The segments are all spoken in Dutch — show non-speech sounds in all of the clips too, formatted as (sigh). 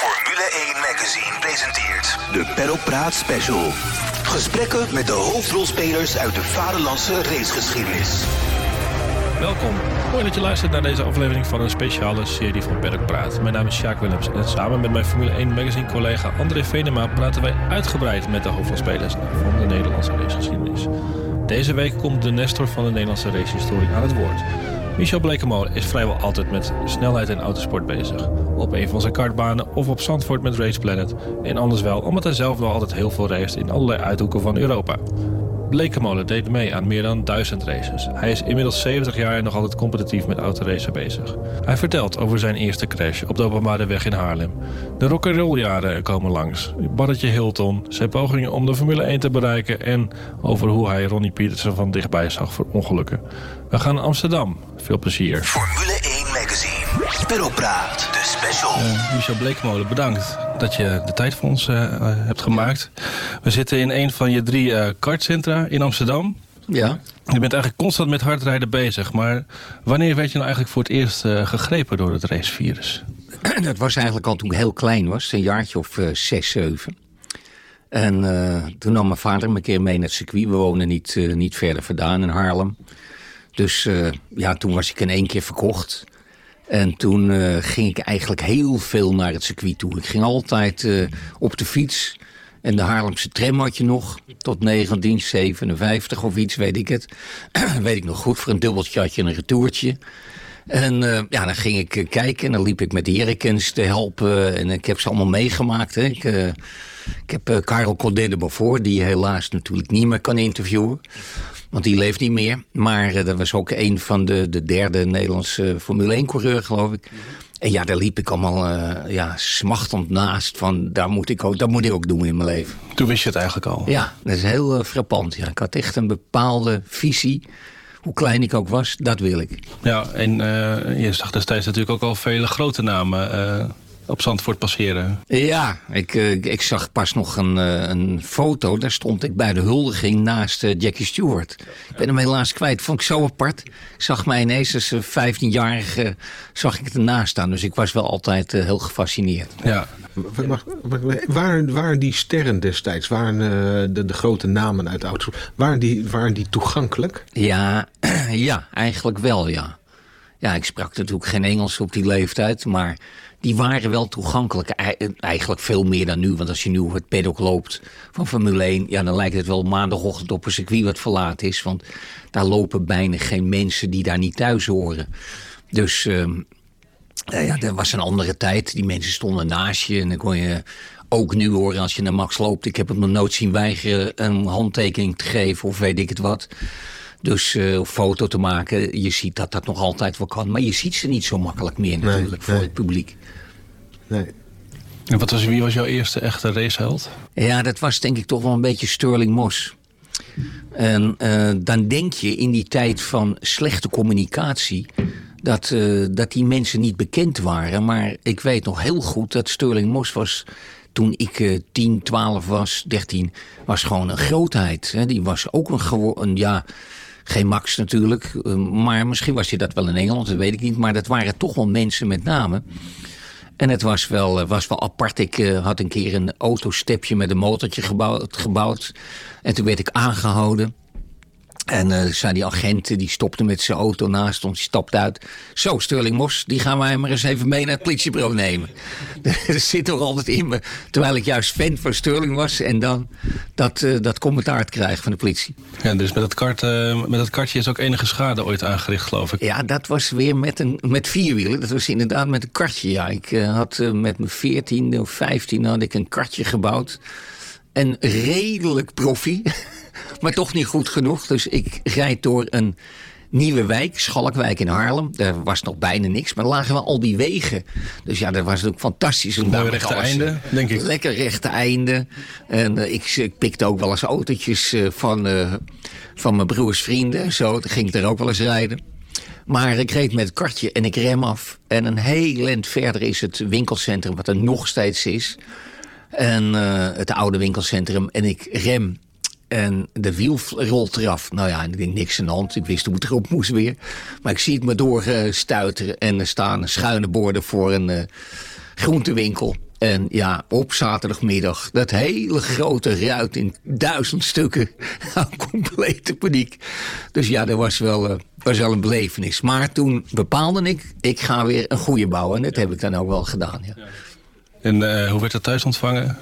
Formule 1 Magazine presenteert de Pedal Praat Special. Gesprekken met de hoofdrolspelers uit de vaderlandse racegeschiedenis. Welkom. Mooi dat je luistert naar deze aflevering van een speciale serie van Paddock Praat. Mijn naam is Sjaak Willems en samen met mijn Formule 1 Magazine collega André Venema praten wij uitgebreid met de hoofdrolspelers van de Nederlandse racegeschiedenis. Deze week komt de Nestor van de Nederlandse racehistorie aan het woord. Michel Blekemolen is vrijwel altijd met snelheid en autosport bezig. Op een van zijn kartbanen of op Zandvoort met Race Planet. En anders wel, omdat hij zelf wel altijd heel veel race in allerlei uithoeken van Europa. Blekemolen deed mee aan meer dan duizend races. Hij is inmiddels 70 jaar en nog altijd competitief met autoracen bezig. Hij vertelt over zijn eerste crash op de openbare weg in Haarlem. De rock'n'roll-jaren komen langs. Barretje Hilton, zijn pogingen om de Formule 1 te bereiken... en over hoe hij Ronnie Peterson van dichtbij zag voor ongelukken. We gaan naar Amsterdam. Veel plezier. Formule 1 Pedalpraat, de special. Uh, Michel Bleekmolen, bedankt dat je de tijd voor ons uh, hebt gemaakt. We zitten in een van je drie uh, kartcentra in Amsterdam. Ja. Je bent eigenlijk constant met hardrijden bezig. Maar wanneer werd je nou eigenlijk voor het eerst gegrepen door het racevirus? (clears throat) Dat was eigenlijk al toen ik heel klein was. Een jaartje of zes, zeven. En toen nam mijn vader me een keer mee naar het circuit. We wonen niet, niet verder vandaan in Haarlem. Dus ja, toen was ik in één keer verkocht. En toen uh, ging ik eigenlijk heel veel naar het circuit toe. Ik ging altijd uh, op de fiets. En de Haarlemse tram had je nog. Tot 1957 of iets, weet ik het. (clears throat) weet ik nog goed. Voor een dubbeltje had je een retourtje. En uh, ja, dan ging ik kijken. En dan liep ik met de Herikens te helpen. En ik heb ze allemaal meegemaakt. Hè. Ik, ik heb Karel Codenne voor. Die je helaas natuurlijk niet meer kan interviewen. Want die leeft niet meer. Maar uh, dat was ook een van de, de derde Nederlandse Formule 1-coureur, geloof ik. En ja, daar liep ik allemaal uh, ja, smachtend naast. Van, daar moet ik ook, dat moet ik ook doen in mijn leven. Toen wist je het eigenlijk al? Ja, dat is heel uh, frappant. Ja. Ik had echt een bepaalde visie. Hoe klein ik ook was, dat wil ik. Ja, en je zag destijds natuurlijk ook al vele grote namen op Zandvoort passeren. Ja, ik, ik zag pas nog een, een foto. Daar stond ik bij de huldiging naast Jackie Stewart. Ik ben hem helaas kwijt. Vond ik zo apart. Ik zag mij ineens als 15-jarige zag ik ernaast staan. Dus ik was wel altijd heel gefascineerd. Ja. Waren, waren die sterren destijds, waren de, de grote namen uit de waren die, waren die toegankelijk? Ja, (clears throat) ja, eigenlijk wel, ja. Ja, ik sprak natuurlijk geen Engels op die leeftijd, maar die waren wel toegankelijk. Eigenlijk veel meer dan nu. Want als je nu het paddock loopt van Formule 1... Ja, dan lijkt het wel maandagochtend op een circuit wat verlaten is. Want daar lopen bijna geen mensen die daar niet thuis horen. Dus uh, ja, dat was een andere tijd. Die mensen stonden naast je en dan kon je ook nu horen als je naar Max loopt. Ik heb hem nog nooit zien weigeren een handtekening te geven of weet ik het wat. Dus uh, foto te maken, je ziet dat dat nog altijd wel kan. Maar je ziet ze niet zo makkelijk meer natuurlijk nee, voor nee. het publiek. Nee. En wat was, wie was jouw eerste echte raceheld? Ja, dat was denk ik toch wel een beetje Sterling Moss. En uh, dan denk je in die tijd van slechte communicatie... Dat, uh, dat die mensen niet bekend waren. Maar ik weet nog heel goed dat Sterling Moss was toen ik uh, 10, 12 was, 13, was gewoon een grootheid. Hè. Die was ook een, een ja, geen Max natuurlijk, uh, maar misschien was hij dat wel in Engeland, dat weet ik niet. Maar dat waren toch wel mensen met name. En het was wel, uh, was wel apart. Ik uh, had een keer een autostepje met een motortje gebouwd, gebouwd. En toen werd ik aangehouden. En uh, zei die agent, die stopte met zijn auto naast ons, die stapte uit. Zo, Sterling Mos, die gaan wij maar eens even mee naar het politiebureau nemen. dat (laughs) zit toch altijd in me, terwijl ik juist fan van Sterling was... en dan dat, uh, dat commentaar te krijgen van de politie. Ja, dus met dat, kart, uh, met dat kartje is ook enige schade ooit aangericht, geloof ik. Ja, dat was weer met, een, met vierwielen. Dat was inderdaad met een kartje, ja. Ik had met mijn veertiende of vijftiende had ik een kartje gebouwd. En redelijk profi... (laughs) maar toch niet goed genoeg. Dus ik rijd door een nieuwe wijk, Schalkwijk in Haarlem. Daar was nog bijna niks, maar lagen wel al die wegen. Dus ja, dat was ook fantastisch. Een mooi rechte einde, denk ik. Lekker rechte einde. En uh, ik, ik pikte ook wel eens autootjes uh, van, uh, van mijn broers vrienden. Zo, dan ging ik er ook wel eens rijden. Maar ik reed met het kartje en ik rem af. En een heel eind verder is het winkelcentrum, wat er nog steeds is. En het oude winkelcentrum. En ik rem en de wiel rolt eraf. Nou ja, ik denk niks aan de hand. Ik wist hoe het erop moest weer. Maar ik zie het me doorstuiteren. En er staan schuine borden voor een uh, groentewinkel. En ja, op zaterdagmiddag, dat hele grote ruit in duizend stukken. (laughs) Complete paniek. Dus ja, dat was wel, uh, was wel een belevenis. Maar toen bepaalde ik, ik ga weer een goede bouwen. En dat heb ik dan ook wel gedaan, ja. En uh, hoe werd dat thuis ontvangen?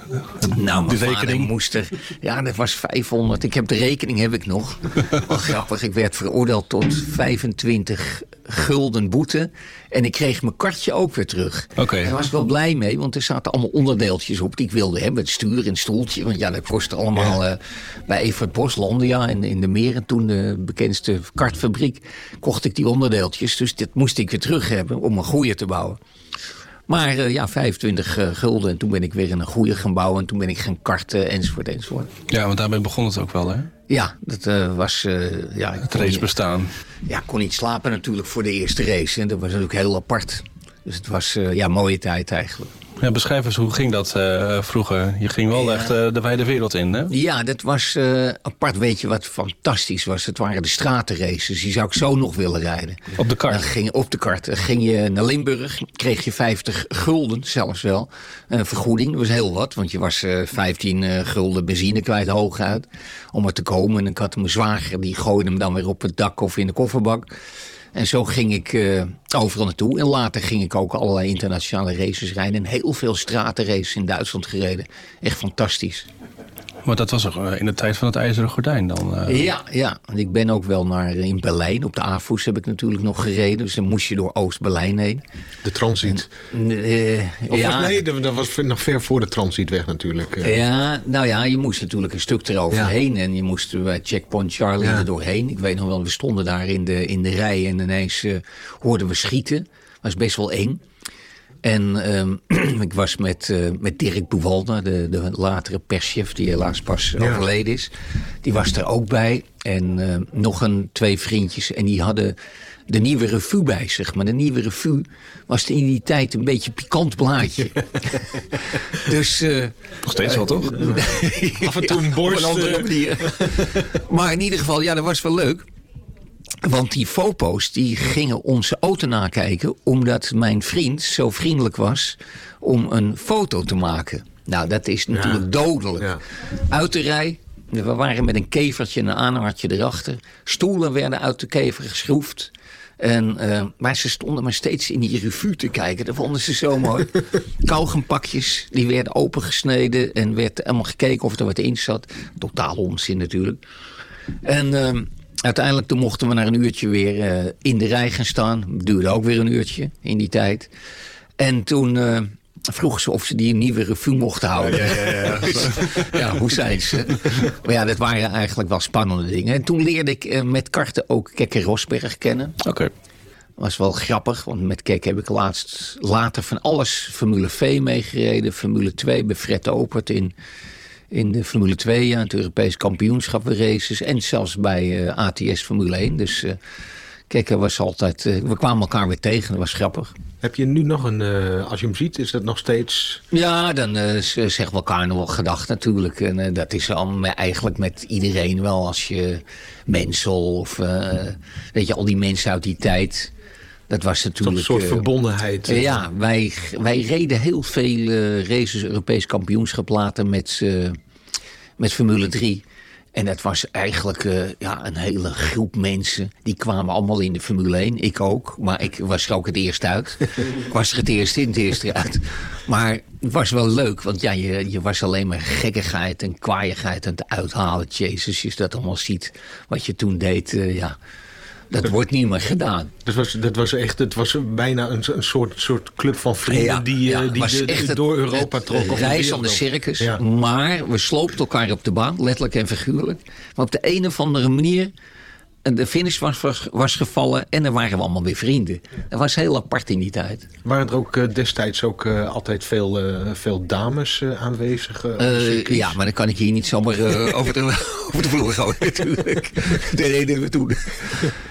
Nou, de rekening moest er. Ja, dat was 500. Ik heb de rekening heb ik nog. (laughs) Wel grappig. Ik werd veroordeeld tot 25 gulden boete. En ik kreeg mijn kartje ook weer terug. Okay. Daar was ik wel blij mee, want er zaten allemaal onderdeeltjes op die ik wilde hebben. Het stuur en stoeltje. Want ja, dat kostte allemaal ja. uh, bij Evert Boslandia en in de Meren, toen de bekendste kartfabriek, kocht ik die onderdeeltjes. Dus dit moest ik weer terug hebben om een goede te bouwen. Maar uh, ja, 25 uh, gulden. En toen ben ik weer in een goede gaan bouwen. En toen ben ik gaan karten, enzovoort, enzovoort. Ja, want daarmee begon het ook wel, hè? Ja, dat uh, was... ja, het race bestaan. Ja, ik kon niet slapen natuurlijk voor de eerste race. En dat was natuurlijk heel apart. Dus het was ja, mooie tijd eigenlijk. Ja, beschrijf eens, hoe ging dat uh, vroeger? Je ging wel ja. echt uh, de wijde wereld in, hè? Ja, dat was uh, apart. Weet je wat fantastisch was? Het waren de stratenraces. Die zou ik zo nog willen rijden. Op de kart? Dan ging, op de kart. Dan ging je naar Limburg, kreeg je 50 gulden zelfs wel. Een vergoeding, dat was heel wat. Want je was 15 gulden benzine kwijt hooguit. Om er te komen. En ik had mijn zwager, die gooide hem dan weer op het dak of in de kofferbak. En zo ging ik uh, overal naartoe. En later ging ik ook allerlei internationale races rijden. En heel veel stratenraces in Duitsland gereden. Echt fantastisch. Maar dat was ook in de tijd van het IJzeren Gordijn dan? Uh... Ja, ja. En ik ben ook wel naar in Berlijn. Op de AFOES heb ik natuurlijk nog gereden. Dus dan moest je door Oost-Berlijn heen. De transit? En, uh, of ja. was, nee, dat was nog ver voor de transitweg natuurlijk. Uh. Ja, nou ja, je moest natuurlijk een stuk eroverheen. Ja. En je moest bij Checkpoint Charlie ja. er doorheen. Ik weet nog wel, we stonden daar in de, in de rij. En ineens hoorden we schieten. Dat was best wel eng. En um, (clears throat) ik was met, uh, met Dirk Boewalda, de, de latere perschef, die helaas pas ja. overleden is. Die was er ook bij. En uh, nog een twee vriendjes. En die hadden de nieuwe revue bij zich. Maar de nieuwe revue was in die tijd een beetje pikant blaadje. (laughs) dus... Uh, Nog steeds wel, toch? (laughs) Af en toe een borst. Ja, op een andere manier. (laughs) maar in ieder geval, ja, dat was wel leuk. Want die fopo's die gingen onze auto nakijken... omdat mijn vriend zo vriendelijk was om een foto te maken. Nou, dat is natuurlijk ja. dodelijk. Ja. Uit de rij, we waren met een kevertje en een aanhardje erachter. Stoelen werden uit de kever geschroefd. En, uh, maar ze stonden maar steeds in die revue te kijken. Dat vonden ze zo mooi. (laughs) Kauwgompakjes, die werden opengesneden... en werd allemaal gekeken of er wat in zat. Totaal onzin natuurlijk. En... Uh, Uiteindelijk toen mochten we na een uurtje weer uh, in de rij gaan staan. Duurde ook weer een uurtje in die tijd. En toen uh, vroegen ze of ze die een nieuwe revue mochten houden. Ja, ja, ja. ja (laughs) hoe zijn ze? Maar ja, dat waren eigenlijk wel spannende dingen. En toen leerde ik uh, met karten ook Kekke Rosberg kennen. Oké. Okay. was wel grappig, want met Kek heb ik laatst, later van alles Formule V meegereden. Formule 2 bij Fred Opert in in de Formule 2, ja, het Europees kampioenschap races en zelfs bij uh, ATS Formule 1. Dus uh, kijk, er was altijd, uh, we kwamen elkaar weer tegen, dat was grappig. Heb je nu nog een, als je hem ziet, is dat nog steeds... Ja, dan zeggen we elkaar nog wel gedacht natuurlijk. En dat is al eigenlijk met iedereen wel. Als je Mensel of weet je, al die mensen uit die tijd... Dat was natuurlijk... Een soort verbondenheid. Uh, ja, wij, wij reden heel veel races, Europees kampioenschap later met, met Formule 3. En dat was eigenlijk ja, een hele groep mensen. Die kwamen allemaal in de Formule 1. Ik ook. Maar ik was er ook het eerst uit. (laughs) ik was er het eerst in, het eerst uit. Maar het was wel leuk. Want ja, je, je was alleen maar gekkigheid en kwaaiigheid aan het uithalen. Jezus, als je dat allemaal ziet. Wat je toen deed, ja... Dat wordt niet meer gedaan. Dat was, dat was echt, het was bijna een, een soort, soort club van vrienden ja, die, ja, die de, de, door Europa trokken. Reis aan de circus. Ja. Maar we sloopten elkaar op de baan, letterlijk en figuurlijk. Maar op de een of andere manier de finish was, was gevallen en dan waren we allemaal weer vrienden. Dat was heel apart in die tijd. Waren er ook uh, destijds ook uh, altijd veel, uh, veel dames aanwezig? ja, maar dan kan ik hier niet zomaar (laughs) over, de, over de vloer gooien natuurlijk. Dat deden we toen.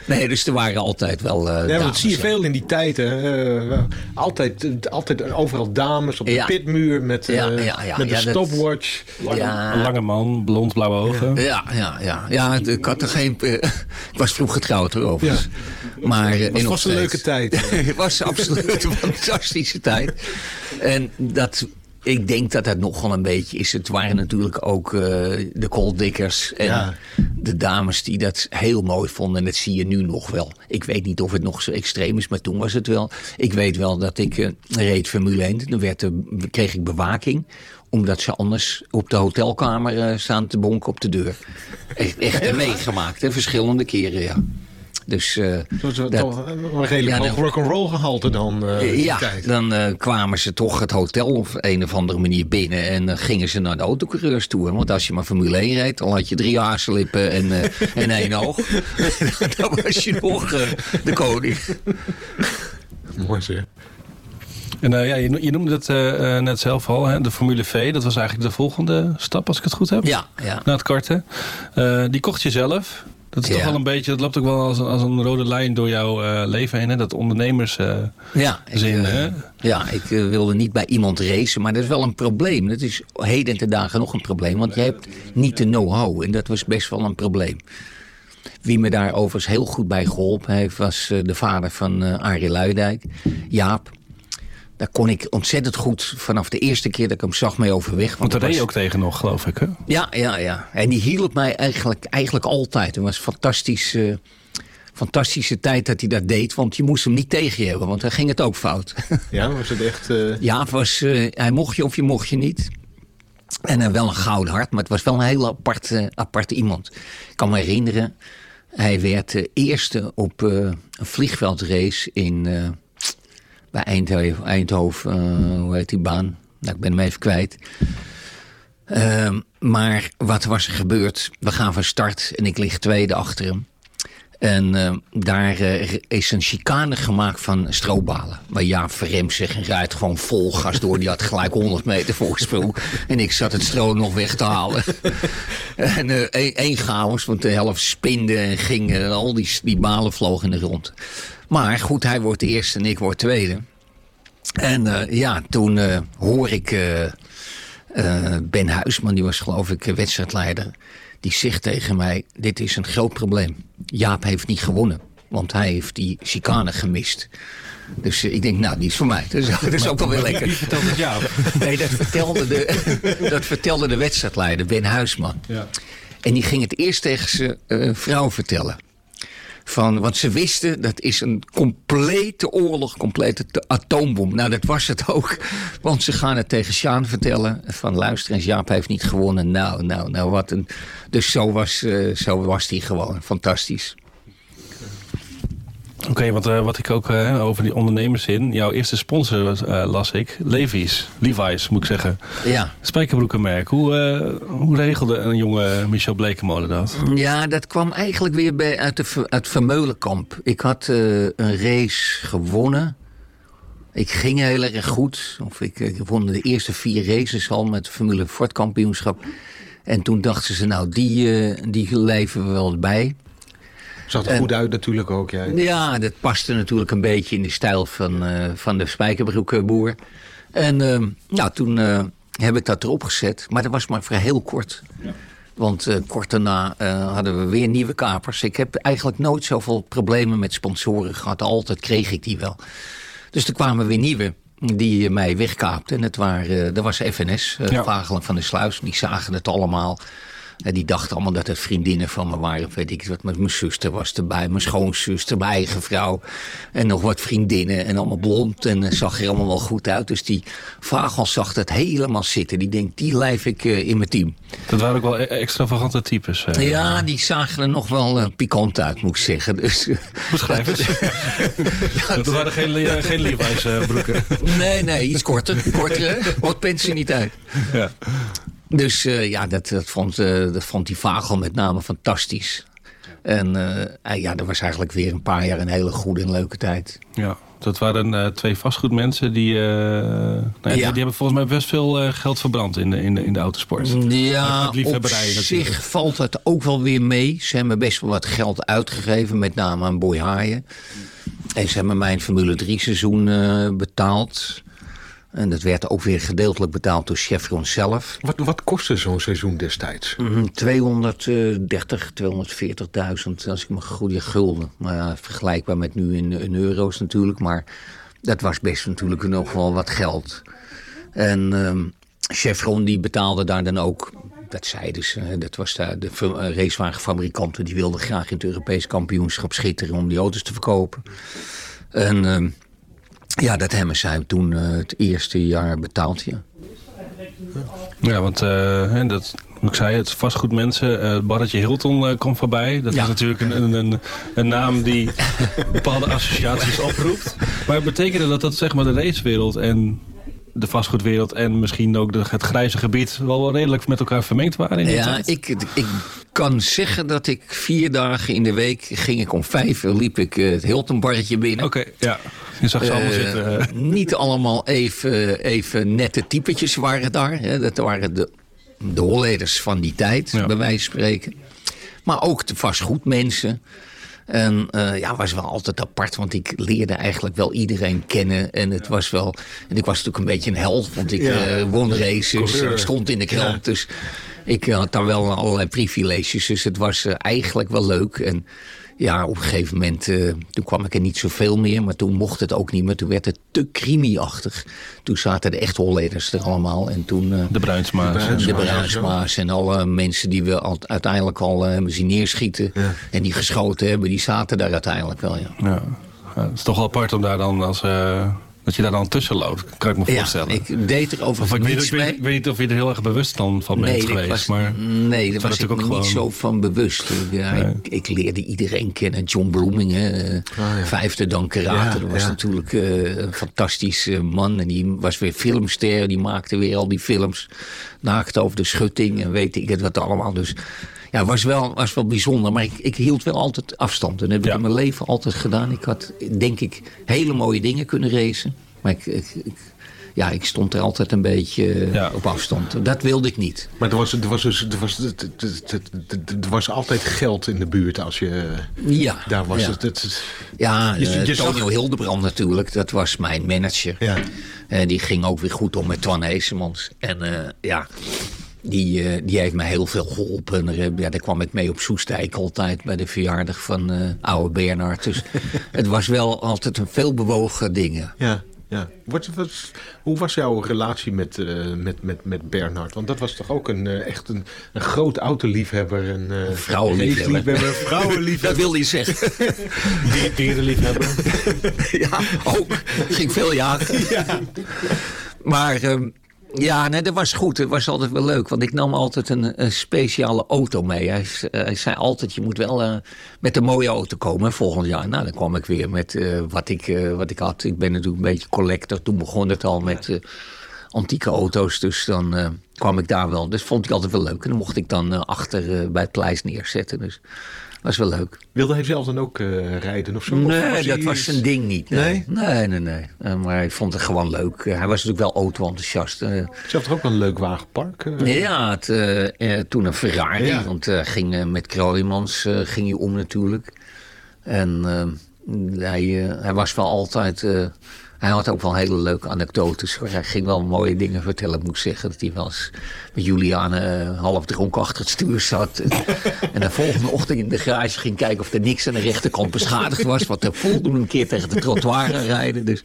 Nee, dus er waren altijd wel ja, dames. Dat zie je veel in die tijd. Hè. altijd, altijd overal dames op de ja. pitmuur met, ja, ja, met de stopwatch. Lange, Een lange man, blond, blauwe ogen. Ja, ja, ja. ja, ik had er geen... Ik was vroeg getrouwd erover. Ja. Maar het was, was een leuke tijd. (laughs) het was absoluut een fantastische tijd. En dat ik denk dat dat nogal een beetje is. Het waren natuurlijk ook uh, de kooldikkers en Ja. de dames die dat heel mooi vonden. En dat zie je nu nog wel. Ik weet niet of het nog zo extreem is, maar toen was het wel. Ik weet wel dat ik eh, reed Formule 1. Dan werd er, kreeg ik bewaking omdat ze anders op de hotelkamer eh, staan te bonken op de deur. Echt, echt meegemaakt, hè? verschillende keren, ja. Dus eh, Dat toch een redelijk Ja, rock'n'roll gehalte dan. eh, ja, tijd. dan eh, kwamen ze toch het hotel op een of andere manier binnen. En dan gingen ze naar de autocoureurs toe. hè. Want als je maar Formule 1 reed, dan had je drie haarslippen en, en één oog. (laughs) (laughs) dan was je nog de koning. Mooi zeg. En eh, ja, je, je noemde het net zelf al, hè, de Formule V. Dat was eigenlijk de volgende stap, als ik het goed heb. Ja, ja. Na het karten. Eh, die kocht je zelf. Dat is toch wel een beetje, dat loopt ook wel als een, als een rode lijn door jouw eh, leven heen. Hè? Dat ondernemers eh, Ja, ik, eh, hè? ja, ik wilde niet bij iemand racen, maar dat is wel een probleem. Dat is heden ten dagen nog een probleem, want je hebt niet de know-how. En dat was best wel een probleem. Wie me daar overigens heel goed bij geholpen heeft, was de vader van Arie Luidijk, Jaap. Daar kon ik ontzettend goed vanaf de eerste keer dat ik hem zag mee overweg. Want daar dat reed je was- ook tegen nog, geloof ik. Hè? ja, ja, ja. En die hielp mij eigenlijk, eigenlijk altijd. Het was fantastisch, eh, fantastische tijd dat hij dat deed. Want je moest hem niet tegen je hebben, want dan ging het ook fout. (laughs) Ja, was het echt... eh, Ja, het was, eh, hij mocht je of je mocht je niet. En wel een gouden hart, maar het was wel een heel apart, apart iemand. Ik kan me herinneren, hij werd de eerste op eh, een vliegveldrace in, eh, bij Eindhoven. Eindhoven eh, hoe heet die baan? Nou, ik ben hem even kwijt. Ehm, maar wat was er gebeurd? We gaan van start en ik lig tweede achter hem. En eh, daar eh, is een chicane gemaakt van strobalen. Maar ja, verremt zich en rijdt gewoon vol gas door. Die had gelijk 100 meter voorsprong. En ik zat het stro nog weg te halen. (laughs) en eh, één één chaos, want de helft spinde en ging. En al die, die balen vlogen in de rond. Maar goed, hij wordt de eerste en ik word tweede. En eh, ja, toen eh, hoor ik eh, eh, Ben Huisman, die was geloof ik eh, wedstrijdleider. Die zegt tegen mij, dit is een groot probleem. Jaap heeft niet gewonnen, want hij heeft die chicane gemist. Dus eh, ik denk, nou, die is voor mij. Dus, dat is (laughs) ook wel weer Wie lekker. vertelt het jou? (laughs) Nee, dat vertelde de, (laughs) dat vertelde de wedstrijdleider, Ben Huisman. Ja. En die ging het eerst tegen zijn eh, vrouw vertellen. Van, want ze wisten, dat is een complete oorlog, complete te- atoombom. Nou, dat was het ook. Want ze gaan het tegen Sjaan vertellen. Van luister eens, Jaap heeft niet gewonnen. Nou, nou, nou, wat een... Dus zo was, eh, zo was gewoon. Fantastisch. Oké, want eh, wat ik ook eh, over die ondernemers in. Jouw eerste sponsor eh, las ik. Levi's. Levi's, moet ik zeggen. Ja. Spijkerbroekenmerk. Hoe, hoe regelde een jonge Michel Blekemolen dat? Ja, dat kwam eigenlijk weer bij, uit, de, uit Vermeulenkamp. Ik had een race gewonnen. Ik ging heel erg goed. Of ik, ik won de eerste vier races al met het Formule Ford kampioenschap. En toen dachten ze, nou, die, die leven we wel bij. Zag er goed uit natuurlijk ook. Ja. Ja, dat paste natuurlijk een beetje in de stijl van, eh, van de spijkerbroekboer. En eh, nou, toen eh, heb ik dat erop gezet. Maar dat was maar voor heel kort. Want eh, kort daarna eh, hadden we weer nieuwe kapers. Ik heb eigenlijk nooit zoveel problemen met sponsoren gehad. Altijd kreeg ik die wel. Dus er kwamen weer nieuwe die mij wegkaapten. En het waren, eh, dat was FNS, Ja. Vagelen van de Sluis. Die zagen het allemaal. En die dachten allemaal dat het vriendinnen van me waren. Of Weet ik wat. Mijn zuster was erbij. Mijn schoonzuster, mijn eigen vrouw. En nog wat vriendinnen. En allemaal blond. En eh, zag er allemaal wel goed uit. Dus die Vagel zag het helemaal zitten. Die denkt, die lijf ik eh, in mijn team. Dat waren ook wel e- extravagante types. eh. Ja, die zagen er nog wel eh, pikant uit, moet ik zeggen. (laughs) Dus, Beschrijf eens. (laughs) dat waren geen, (laughs) geen Levi's broeken. nee, nee, iets korter. Korter? Wat pensie niet uit. ja. Dus eh, ja, dat, dat, vond, eh, dat vond die Vagel met name fantastisch. En eh, ja, dat was eigenlijk weer een paar jaar een hele goede en leuke tijd. ja, dat waren twee vastgoedmensen die, nou ja, die, Ja. die hebben volgens mij best veel geld verbrand in de, in de, in de autosport. Ja, Uit op zich valt het ook wel weer mee. Ze hebben best wel wat geld uitgegeven, met name aan Boy Haaien. En ze hebben mijn Formule 3 seizoen betaald. En dat werd ook weer gedeeltelijk betaald door Chevron zelf. Wat, wat kostte zo'n seizoen destijds? Mhm, 230, 240.000, als ik me goed ja, gulden. Maar ja, vergelijkbaar met nu in, in euro's natuurlijk. Maar dat was best natuurlijk nog wel wat geld. En ehm, Chevron die betaalde daar dan ook, dat zeiden ze, dat was daar de fu- eh, racewagenfabrikanten, die wilden graag in het Europees kampioenschap schitteren om die auto's te verkopen. En ehm, ja, dat hebben zij toen eh, het eerste jaar betaald, ja. Ja, want eh, dat, ik zei, het vastgoedmensen, eh Barretje Hilton eh, komt voorbij. Dat Ja. is natuurlijk een, een, een, een naam die bepaalde associaties oproept. Maar betekende dat dat zeg maar de racewereld en de vastgoedwereld en misschien ook de, het grijze gebied wel redelijk met elkaar vermengd waren in die Ja, tijd? ik, ik kan zeggen dat ik vier dagen in de week ging ik om vijf uur liep ik eh, het Hilton barretje binnen. Oké, ja. Je zag ze allemaal Eh, zitten. eh. (laughs) Niet allemaal even, even nette typetjes waren daar. Hè. Dat waren de, de Holleders van die tijd, Ja. bij wijze van spreken. Maar ook de vastgoedmensen. En ja, was wel altijd apart, want ik leerde eigenlijk wel iedereen kennen. En het was wel. En ik was natuurlijk een beetje een held, want ik Ja. won races, Coureur. ik stond in de krant. Ja. Dus ik had daar wel allerlei privileges. Dus het was eh, eigenlijk wel leuk. En ja, op een gegeven moment, eh, toen kwam ik er niet zoveel meer. Maar toen mocht het ook niet meer. Toen werd het te crimi-achtig. Toen zaten de echte Holleders er allemaal. En toen... eh, de Bruinsma's. De Bruinsma's en alle mensen die we al- uiteindelijk al eh, hebben zien neerschieten. Ja. En die geschoten hebben, die zaten daar uiteindelijk wel, ja. Ja. Ja, het is toch wel apart om daar dan als... dat je daar dan tussen loopt, kan ik me voorstellen. Ja, ik deed er overigens ik weet, ik, weet, mee. ik weet niet of je er heel erg bewust dan van bent Nee, geweest. was, maar nee, daar was ik natuurlijk me ook niet gewoon- zo van bewust. Ja, Nee. ik, ik leerde iedereen kennen. John Bloeming, hè, eh, ja. vijfde dan karate. Ja, dat was ja. natuurlijk eh, een fantastisch eh, man. En die was weer filmster. Die maakte weer al die films. Naakt over de schutting en weet ik het wat allemaal. Dus ja, het was wel, was wel bijzonder. Maar ik, ik hield wel altijd afstand. En dat heb ik Ja. in mijn leven altijd gedaan. Ik had, denk ik, hele mooie dingen kunnen racen. Maar ik... ik, ik ja, ik stond er altijd een beetje eh, Ja. op afstand. Dat wilde ik niet. Maar er was, er, was dus, er, was, er, was altijd geld in de buurt als je... Ja. Daar was ja. het... het Ja, Je- eh, je zag- Tonio Hildebrand natuurlijk, dat was mijn manager. Ja. Eh, die ging ook weer goed om met Twan Heesemans. En eh, ja, die, eh, die heeft mij heel veel geholpen. En er, eh, ja, daar kwam ik mee op Soestijk altijd bij de verjaardag van eh oude Bernhard. Dus (laughs) het was wel altijd een veel bewogen dingen. ja, ja. Wat, wat, hoe was jouw relatie met, eh, met, met, met Bernhard? Want dat was toch ook een, echt een, een groot autoliefhebber. Een uh, Vrouwenliefhebber. vrouwenliefhebber. (laughs) Dat wil je zeggen. (laughs) Die- dierenliefhebber. ja, ook. Ging veel jagen. Maar ehm, ja, nee, dat was goed. Het was altijd wel leuk. Want ik nam altijd een, een speciale auto mee. Hij, hij zei altijd, je moet wel eh, met een mooie auto komen volgend jaar. Nou, dan kwam ik weer met eh, wat, ik, eh, wat ik had. Ik ben natuurlijk een beetje collector. Toen begon het al met antieke auto's. Dus dan kwam ik daar wel. Dus vond ik altijd wel leuk. En dan mocht ik dan achter bij het pleis neerzetten. Dus dat was wel leuk. Wilde hij zelf dan ook eh, rijden of zo? Of Nee, dat was zijn ding niet. Nee, nee, nee. nee. Eh, maar hij vond het gewoon leuk. Eh, hij was natuurlijk wel auto-enthousiast. eh. Ze had toch ook een leuk wagenpark? ja, het, toen een Ferrari. Ja. Want ging met Kroijmans ging hij om natuurlijk. En hij, hij was wel altijd... hij had ook wel hele leuke anekdotes. hoor. Hij ging wel mooie dingen vertellen. Ik moet zeggen dat hij wel eens met Juliane eh, half dronken achter het stuur zat. (laughs) en de volgende ochtend in de garage ging kijken of er niks aan de rechterkant beschadigd was. Want hij voelde een keer tegen de trottoir rijden. Dus,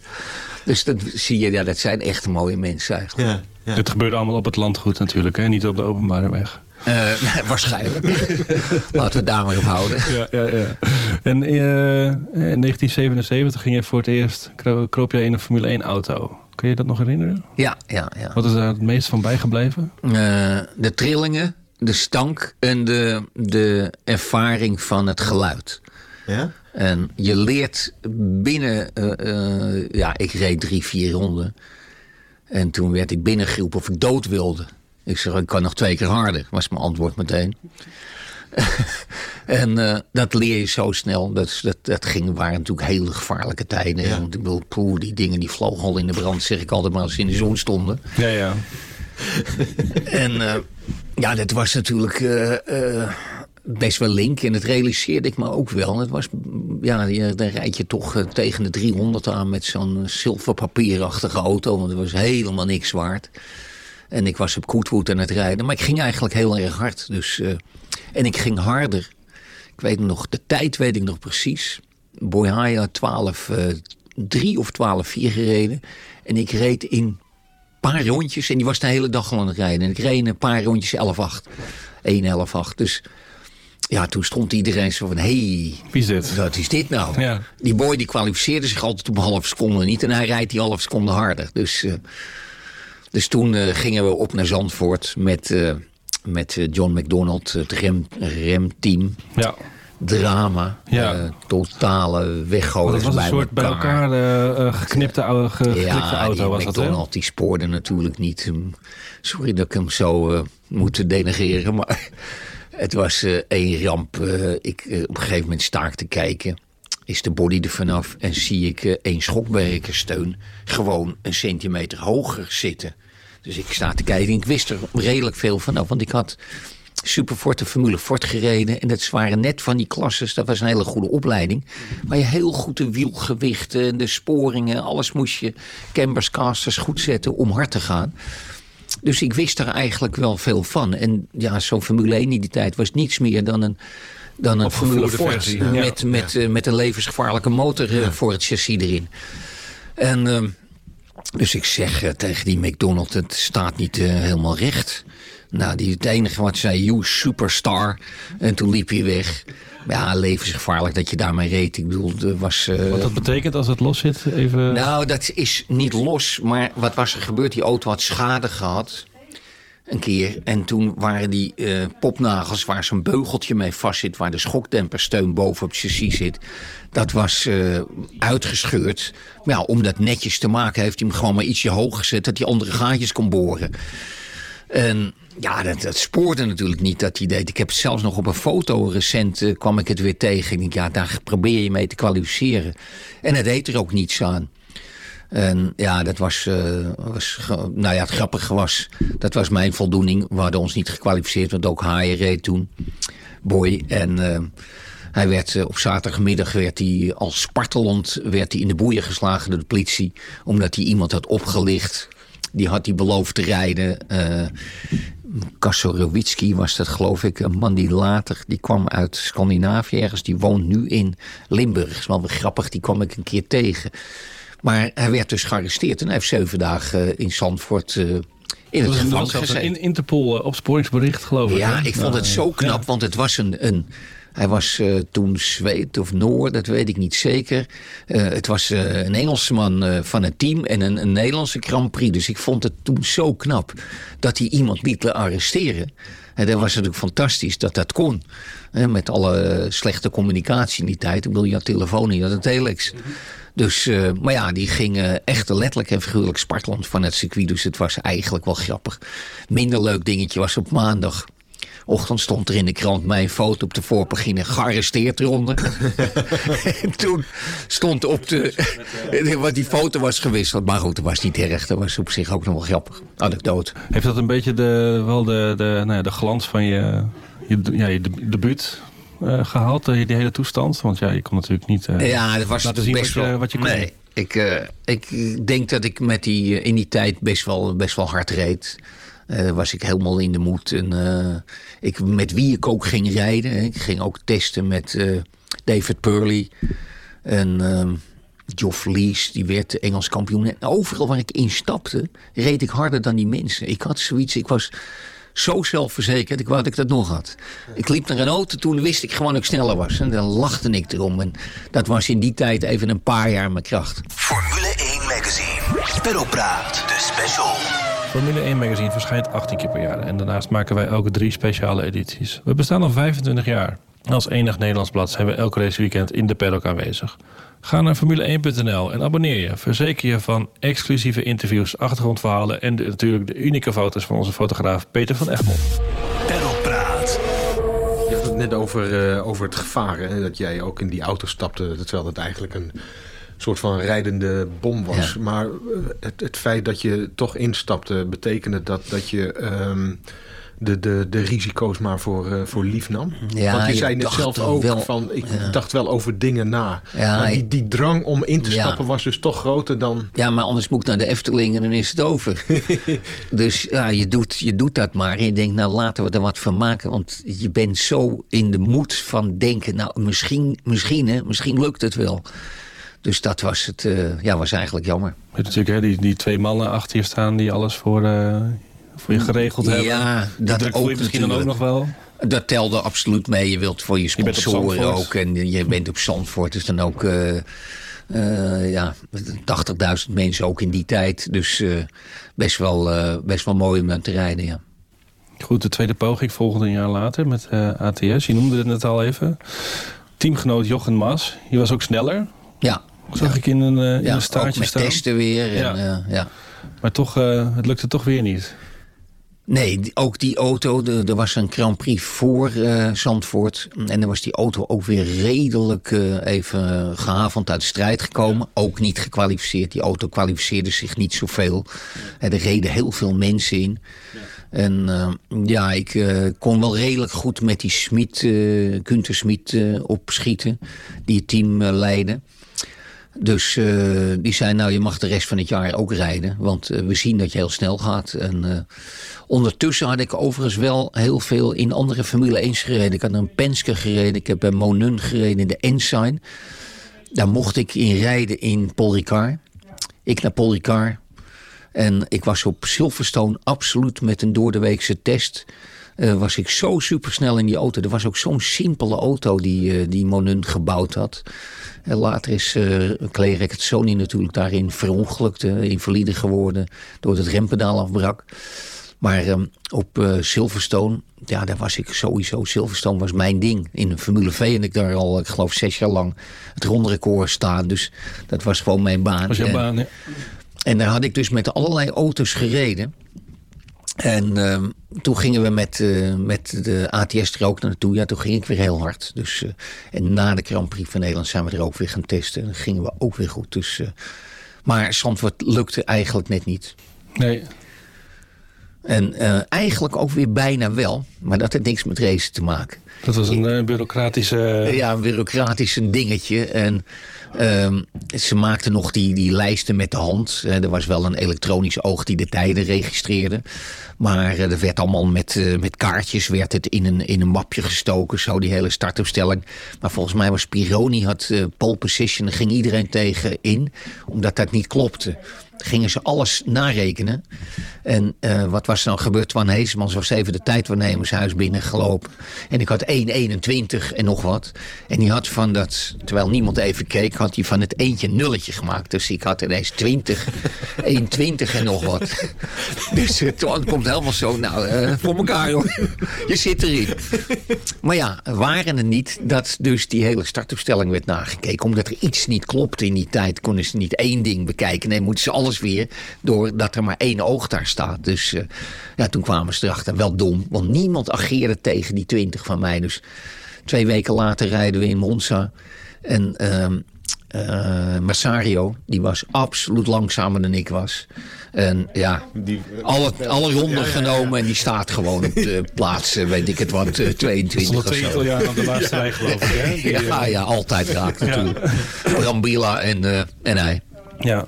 dus dat zie je, ja, dat zijn echt mooie mensen eigenlijk. Ja, ja. Dit gebeurde allemaal op het landgoed natuurlijk, hè? niet op de openbare weg. Eh, (laughs) waarschijnlijk. (laughs) Laten we het daar maar op houden. Ja, ja, ja. En eh, in 1977 ging je voor het eerst, kro- kroop jij in een Formule 1 auto. Kun je dat nog herinneren? Ja, ja, ja. Wat is daar het meest van bijgebleven? Eh, de trillingen, de stank en de, de ervaring van het geluid. Ja? En je leert binnen, ja, ik reed drie, vier ronden. En toen werd ik binnengeroepen of ik dood wilde. Ik zeg, ik kan nog twee keer harder, was mijn antwoord meteen. (laughs) en eh, dat leer je zo snel. Dat, dat, dat ging, waren natuurlijk hele gevaarlijke tijden. Ja. Want ik bedoel, poeh, die dingen die vlogen al in de brand, zeg ik altijd maar als ze in de zon stonden. Ja, ja. (laughs) En eh, ja, dat was natuurlijk eh, best wel link. En dat realiseerde ik me ook wel. Het was, ja, dan rijd je toch tegen de 300 aan met zo'n zilverpapierachtige auto. Want het was helemaal niks waard. En ik was op Koetwood aan het rijden. Maar ik ging eigenlijk heel erg hard. Dus, eh, en ik ging harder. Ik weet nog, de tijd weet ik nog precies. Boyhaya 12, eh 3 of 12, 4 gereden. En ik reed in paar rondjes en die was de hele dag al aan het rijden. En ik reed een paar rondjes 11-8. 1-11-8. Dus ja, toen stond iedereen zo van, hé, hey, Wie is dit? wat is dit nou? Ja. Die boy die kwalificeerde zich altijd op een half seconde niet. En hij rijdt die half seconde harder. Dus, eh, dus toen eh, gingen we op naar Zandvoort met, eh, met eh, John McDonald, het rem, remteam. Ja. Drama, Ja. eh, totale weggooien het was een soort bij elkaar geknipte, oude, ge- geklikte ja, auto. Was dat? McDonald die spoorde natuurlijk niet. Hm, Sorry dat ik hem zo eh, moet denegeren, maar (laughs) het was één ramp. Ik, op een gegeven moment sta ik te kijken, is de body er vanaf en zie ik eh, één schokwerkersteun gewoon een centimeter hoger zitten. Dus ik sta te kijken en ik wist er redelijk veel vanaf, want ik had Superfort de Formule Fort gereden. En dat waren net van die klasses. Dat was een hele goede opleiding. Waar je heel goed de wielgewichten, de sporingen, alles moest je cambers, casters goed zetten om hard te gaan. Dus ik wist er eigenlijk wel veel van. En ja, zo'n Formule 1 in die tijd was niets meer dan een, dan een versie, ja. Met, met, eh, met een levensgevaarlijke motor eh, voor het chassis erin. En ehm, dus ik zeg eh, tegen die McDonald, het staat niet helemaal recht. Nou, die, het enige wat zei, you superstar. En toen liep hij weg. Ja, levensgevaarlijk dat je daarmee reed. Ik bedoel, er was... eh, Wat dat betekent als het los zit? Even... nou, dat is niet los. Maar wat was er gebeurd? Die auto had schade gehad. Een keer. En toen waren die eh, popnagels waar zo'n beugeltje mee vast zit... waar de schokdempersteun boven op het chassis zit... dat was eh, uitgescheurd. Maar ja, om dat netjes te maken heeft hij hem gewoon maar ietsje hoog gezet... dat hij andere gaatjes kon boren. En ja, dat, dat spoorde natuurlijk niet dat hij deed. Ik heb zelfs nog op een foto recent eh, kwam ik het weer tegen. Ik denk, ja, daar probeer je mee te kwalificeren. En het deed er ook niets aan. En ja, dat was, eh, was nou ja, het grappige was, dat was mijn voldoening. We hadden ons niet gekwalificeerd, want ook Haaien reed toen, Boy. En eh, hij werd eh, op zaterdagmiddag werd hij als spartelend werd hij in de boeien geslagen door de politie, omdat hij iemand had opgelicht. Die had hij beloofd te rijden. Kasorowitski was dat, geloof ik. Een man die later, die kwam uit Scandinavië ergens. Die woont nu in Limburg. is wel weer grappig, die kwam ik een keer tegen. Maar hij werd dus gearresteerd. En hij heeft zeven dagen eh, in Zandvoort eh, in het was gevangen zelfs een gezeten. in- Interpol eh, opsporingsbericht, geloof ik. Ja, hè? ik vond het zo knap, want het was een... een hij was toen Zweed of Noor, dat weet ik niet zeker. Het was eh, een Engelsman van het team en een, een Nederlandse Grand Prix. Dus ik vond het toen zo knap dat hij iemand liet arresteren. En dat was natuurlijk fantastisch dat dat kon. Met alle slechte communicatie in die tijd. Ik bedoel, je had telefoon, je had een telex. Dus, eh, maar ja, die ging eh, echt letterlijk en figuurlijk spartelend van het circuit. Dus het was eigenlijk wel grappig. Minder leuk dingetje was op maandag. Ochtend stond er in de krant mijn foto op de voorpagina gearresteerd eronder. (laughs) en toen stond op de. wat die foto was gewisseld. Maar goed, dat was niet erg. Dat was op zich ook nog wel grappig. Anekdote. Heeft dat een beetje de, wel de, de, nou ja, de glans van je, je, ja, je de- debuut gehaald, eh, die hele toestand? Want ja, je kon natuurlijk niet eh, Ja, dat was laten zien best wat je, wel. wat je kon. nee, ik, eh, ik denk dat ik met die, eh, in die tijd best wel, best wel hard reed. Eh, was ik helemaal in de moed. En, eh, ik, met wie ik ook ging rijden. hè. Ik ging ook testen met eh, David Purley. En ehm Geoff Lees, die werd Engels kampioen. En overal waar ik instapte, reed ik harder dan die mensen. Ik had zoiets, ik was zo zelfverzekerd. Ik wou dat ik dat nog had. Ik liep naar een auto, toen wist ik gewoon dat ik sneller was. En dan lachte ik erom. En dat was in die tijd even een paar jaar mijn kracht. Formule 1 Magazine. Pedalpraat, de special. Formule 1 Magazine verschijnt 18 keer per jaar. En daarnaast maken wij elke drie speciale edities. We bestaan al 25 jaar. Als enig Nederlands blad zijn we elk raceweekend in de paddock aanwezig. Ga naar formule1.nl en abonneer je. Verzeker je van exclusieve interviews, achtergrondverhalen... en de- natuurlijk de unieke foto's van onze fotograaf Peter van Egmond. Pedalpraat. Je had het net over, eh, over het gevaar. Hè? Dat jij ook in die auto stapte. Terwijl het eigenlijk een soort van rijdende bom was. Ja. Maar eh, het, het feit dat je toch instapte... betekende dat, dat je ehm, de, de, de risico's maar voor, eh, voor lief nam? Ja, Want je je zei net zelf ook wel- van... ik ja. dacht wel over dingen na. Ja, maar die, die drang om in te Ja. stappen was dus toch groter dan... Ja, maar anders moet ik naar de Efteling en dan is het over. (laughs) dus ja, je doet, je doet dat maar. En je denkt, nou laten we er wat van maken. Want je bent zo in de moed van denken... nou, misschien, misschien, hè, misschien lukt het wel. Dus dat was, het, ja, was eigenlijk jammer. Je hebt natuurlijk hè, die, die twee mannen achter je staan die alles voor, voor je geregeld hebben. Ja, dat ook je misschien dan ook nog wel. Dat telde absoluut mee. Je wilt voor je sponsoren ook. En je bent op Zandvoort. Dus dan ook uh, ja, 80.000 mensen ook in die tijd. Dus uh, best, wel, best wel mooi om aan te rijden, ja. Goed, de tweede poging volgde een jaar later met ATS. Je noemde het net al even. Teamgenoot Jochen Mas. Je was ook sneller. Ja. Zag ja. ik in een, in ja, een staartje staan. testen weer. En, Ja. ja. Maar toch, het lukte toch weer niet. Nee, ook die auto, er was een Grand Prix voor eh, Zandvoort. En dan was die auto ook weer redelijk eh, even gehavend uit de strijd gekomen. Ook niet gekwalificeerd. Die auto kwalificeerde zich niet zoveel. Eh, er reden heel veel mensen in. En ja, ik kon wel redelijk goed met die Smit, eh Gunther Smit opschieten. Die het team leidde. Dus eh, die zei, nou je mag de rest van het jaar ook rijden. Want eh, we zien dat je heel snel gaat. En eh, ondertussen had ik overigens wel heel veel in andere Formule 1 gereden. Ik had een Penske gereden. Ik heb bij Monun gereden in de Ensign. Daar mocht ik in rijden in Paul Ricard. Ik naar Paul Ricard. En ik was op Silverstone absoluut met een doordeweekse test. Eh, was ik zo supersnel in die auto. Er was ook zo'n simpele auto die, eh, die Monun gebouwd had. En later is uh, Clay Sony natuurlijk daarin verongelukt. invalide geworden door het rempedaal afbrak. Maar ehm, op eh, Silverstone, ja, daar was ik sowieso. Silverstone was mijn ding. In de Formule V en ik daar al, ik geloof, zes jaar lang het rondrecord staan. Dus dat was gewoon mijn baan. Was jouw baan, hè? en daar had ik dus met allerlei auto's gereden. En ehm, toen gingen we met, eh, met de ATS er ook naartoe. Ja, toen ging ik weer heel hard. Dus, eh, en na de Grand Prix van Nederland zijn we er ook weer gaan testen. En dan gingen we ook weer goed. Dus, eh, maar Zandvoort lukte eigenlijk net niet. Nee. En eigenlijk ook weer bijna wel. Maar dat had niks met racen te maken. Dat was een eh, bureaucratische... Ja, een bureaucratisch een dingetje. En ehm, ze maakten nog die, die lijsten met de hand. Eh, er was wel een elektronisch oog die de tijden registreerde. Maar eh, er werd allemaal met, eh, met kaartjes werd het in een, in een mapje gestoken. Zo die hele startopstelling. Maar volgens mij was Pironi had eh, pole position. Daar ging iedereen tegen in. Omdat dat niet klopte. Gingen ze alles narekenen. En eh, wat was er nou gebeurd? Twan Heesemans was even de tijdwaarnemershuis binnengelopen. En ik had 1,21 en nog wat. En die had van dat, terwijl niemand even keek, had hij van het eentje een nulletje gemaakt. Dus ik had ineens 20, 1,20 (laughs) en nog wat. (laughs) Dus uh, Twan komt helemaal zo, nou, eh, (laughs) voor elkaar hoor. Je zit erin. Maar ja, waren er niet dat dus die hele startopstelling werd nagekeken. Omdat er iets niet klopte in die tijd, konden ze niet één ding bekijken. Nee, moeten ze alles weer, doordat er maar één oog daar staat. Dus eh, ja, toen kwamen ze erachter. Wel dom, want niemand ageerde tegen die 20 van mij. Dus twee weken later rijden we in Monza. En ehm eh, Massario, die was absoluut langzamer dan ik was. En ja, Die, alle, alle ronden genomen en die staat gewoon op de (laughs) plaats, eh, weet ik het wat, eh, 22 Stond of twee zo. Italianen op de laatste rij, geloof ik. Hè? (laughs) Die, eh, Ja, ja, altijd raakt natuurlijk. Brambilla en, eh, en hij. Ja.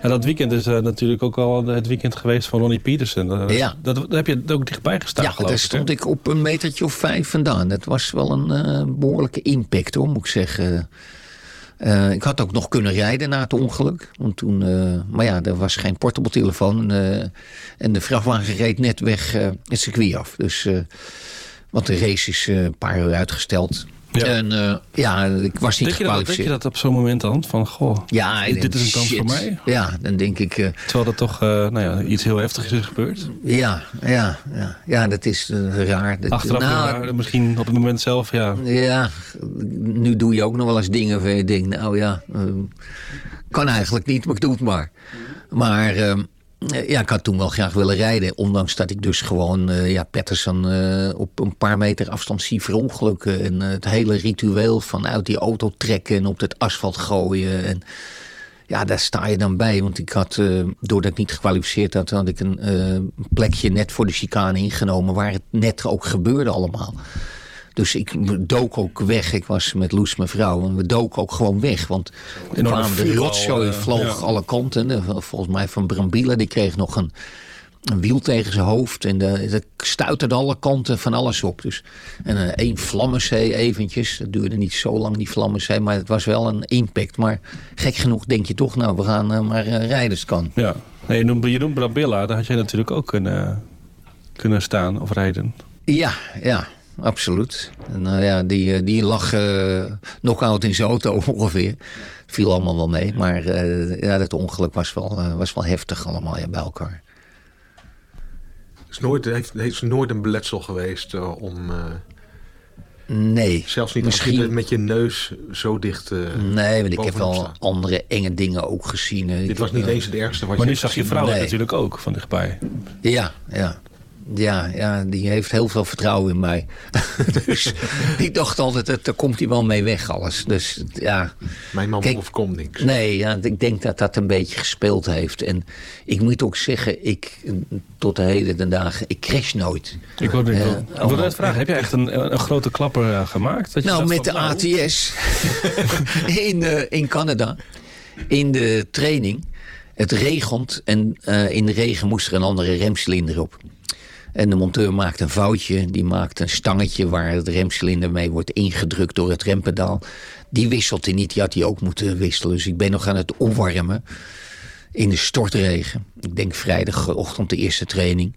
En dat weekend is eh, natuurlijk ook al het weekend geweest van Ronnie Petersen. Eh, Ja. Dat, daar heb je ook dichtbij gestaan, Ja, geloof daar ik. stond ik op een metertje of vijf vandaan. Dat was wel een eh, behoorlijke impact hoor, moet ik zeggen. Ik had ook nog kunnen rijden na het ongeluk. Want toen, maar ja, er was geen portable telefoon. en de vrachtwagen reed net weg het circuit af. Dus, want de race is een paar uur uitgesteld. Ja. En eh, ja, ik was niet Denk je, dat, denk je gekwalificeerd. dat op zo'n moment dan? Van, goh, Ja, dit denk, is een kans shit. voor mij? Ja, dan denk ik... eh, Terwijl dat toch eh, nou ja, iets heel heftigs is gebeurd. ja, ja, ja, ja, dat is raar. Dat, Achteraf nou, maar misschien op het moment zelf, ja. Ja, nu doe je ook nog wel eens dingen waar je denkt, nou ja, kan eigenlijk niet, maar ik doe het maar. Maar eh, ja, ik had toen wel graag willen rijden, ondanks dat ik dus gewoon eh, ja, Patterson eh, op een paar meter afstand zie verongelukken. En eh, het hele ritueel van uit die auto trekken en op het asfalt gooien. En, ja, daar sta je dan bij. Want ik had, eh, doordat ik niet gekwalificeerd had, had ik een eh, plekje net voor de chicane ingenomen. Waar het net ook gebeurde allemaal. Dus ik dook ook weg. Ik was met Loes, mijn vrouw. En we doken ook gewoon weg. Want er kwamen de rotzooi eh, vloog ja. alle kanten. Eh, Volgens mij van Brambilla. Die kreeg nog een, een wiel tegen zijn hoofd. En dat stuiterde alle kanten van alles op. Dus, en uh, één vlammenzee eventjes. Dat duurde niet zo lang, die vlammenzee. Maar het was wel een impact. Maar gek genoeg denk je toch, nou, we gaan uh, maar uh, rijders kan. Ja, nee, je noemt, je noemt Brabilla. Daar had jij natuurlijk ook kunnen, kunnen staan of rijden. Ja, ja absoluut. En, uh, ja, die, die lag uh, knock-out in zijn auto (laughs) ongeveer. Viel allemaal wel mee. Maar uh, ja, dat ongeluk was wel, was wel heftig allemaal ja, bij elkaar. Is nooit, heeft, heeft nooit een beletsel geweest om... Nee. Zelfs niet misschien... als je met je neus zo dicht Nee, want ik heb wel staat. andere enge dingen ook gezien. Dit ik was niet eens het ergste wat maar je nu zag je vrouw nee. natuurlijk ook van dichtbij. Ja, ja. Ja, ja, die heeft heel veel vertrouwen in mij. (laughs) dus ik dacht altijd, dat, daar komt hij wel mee weg alles. Dus ja. Mijn man Kijk, overkomt niks. Nee, ja, ik denk dat dat een beetje gespeeld heeft. En ik moet ook zeggen, ik tot de heden de dagen, ik crash nooit. Ik wilde uh, wil net vragen, heb je echt een, een grote klapper uh, gemaakt? Dat je nou, met de nou... ATS (laughs) in, uh, in Canada, in de training. Het regent en in de regen moest er een andere remcilinder op. En de monteur maakt een foutje. Die maakt een stangetje waar het remcilinder mee wordt ingedrukt door het rempedaal. Die wisselt hij niet. Die had hij ook moeten wisselen. Dus ik ben nog aan het opwarmen in de stortregen. Ik denk vrijdagochtend de eerste training.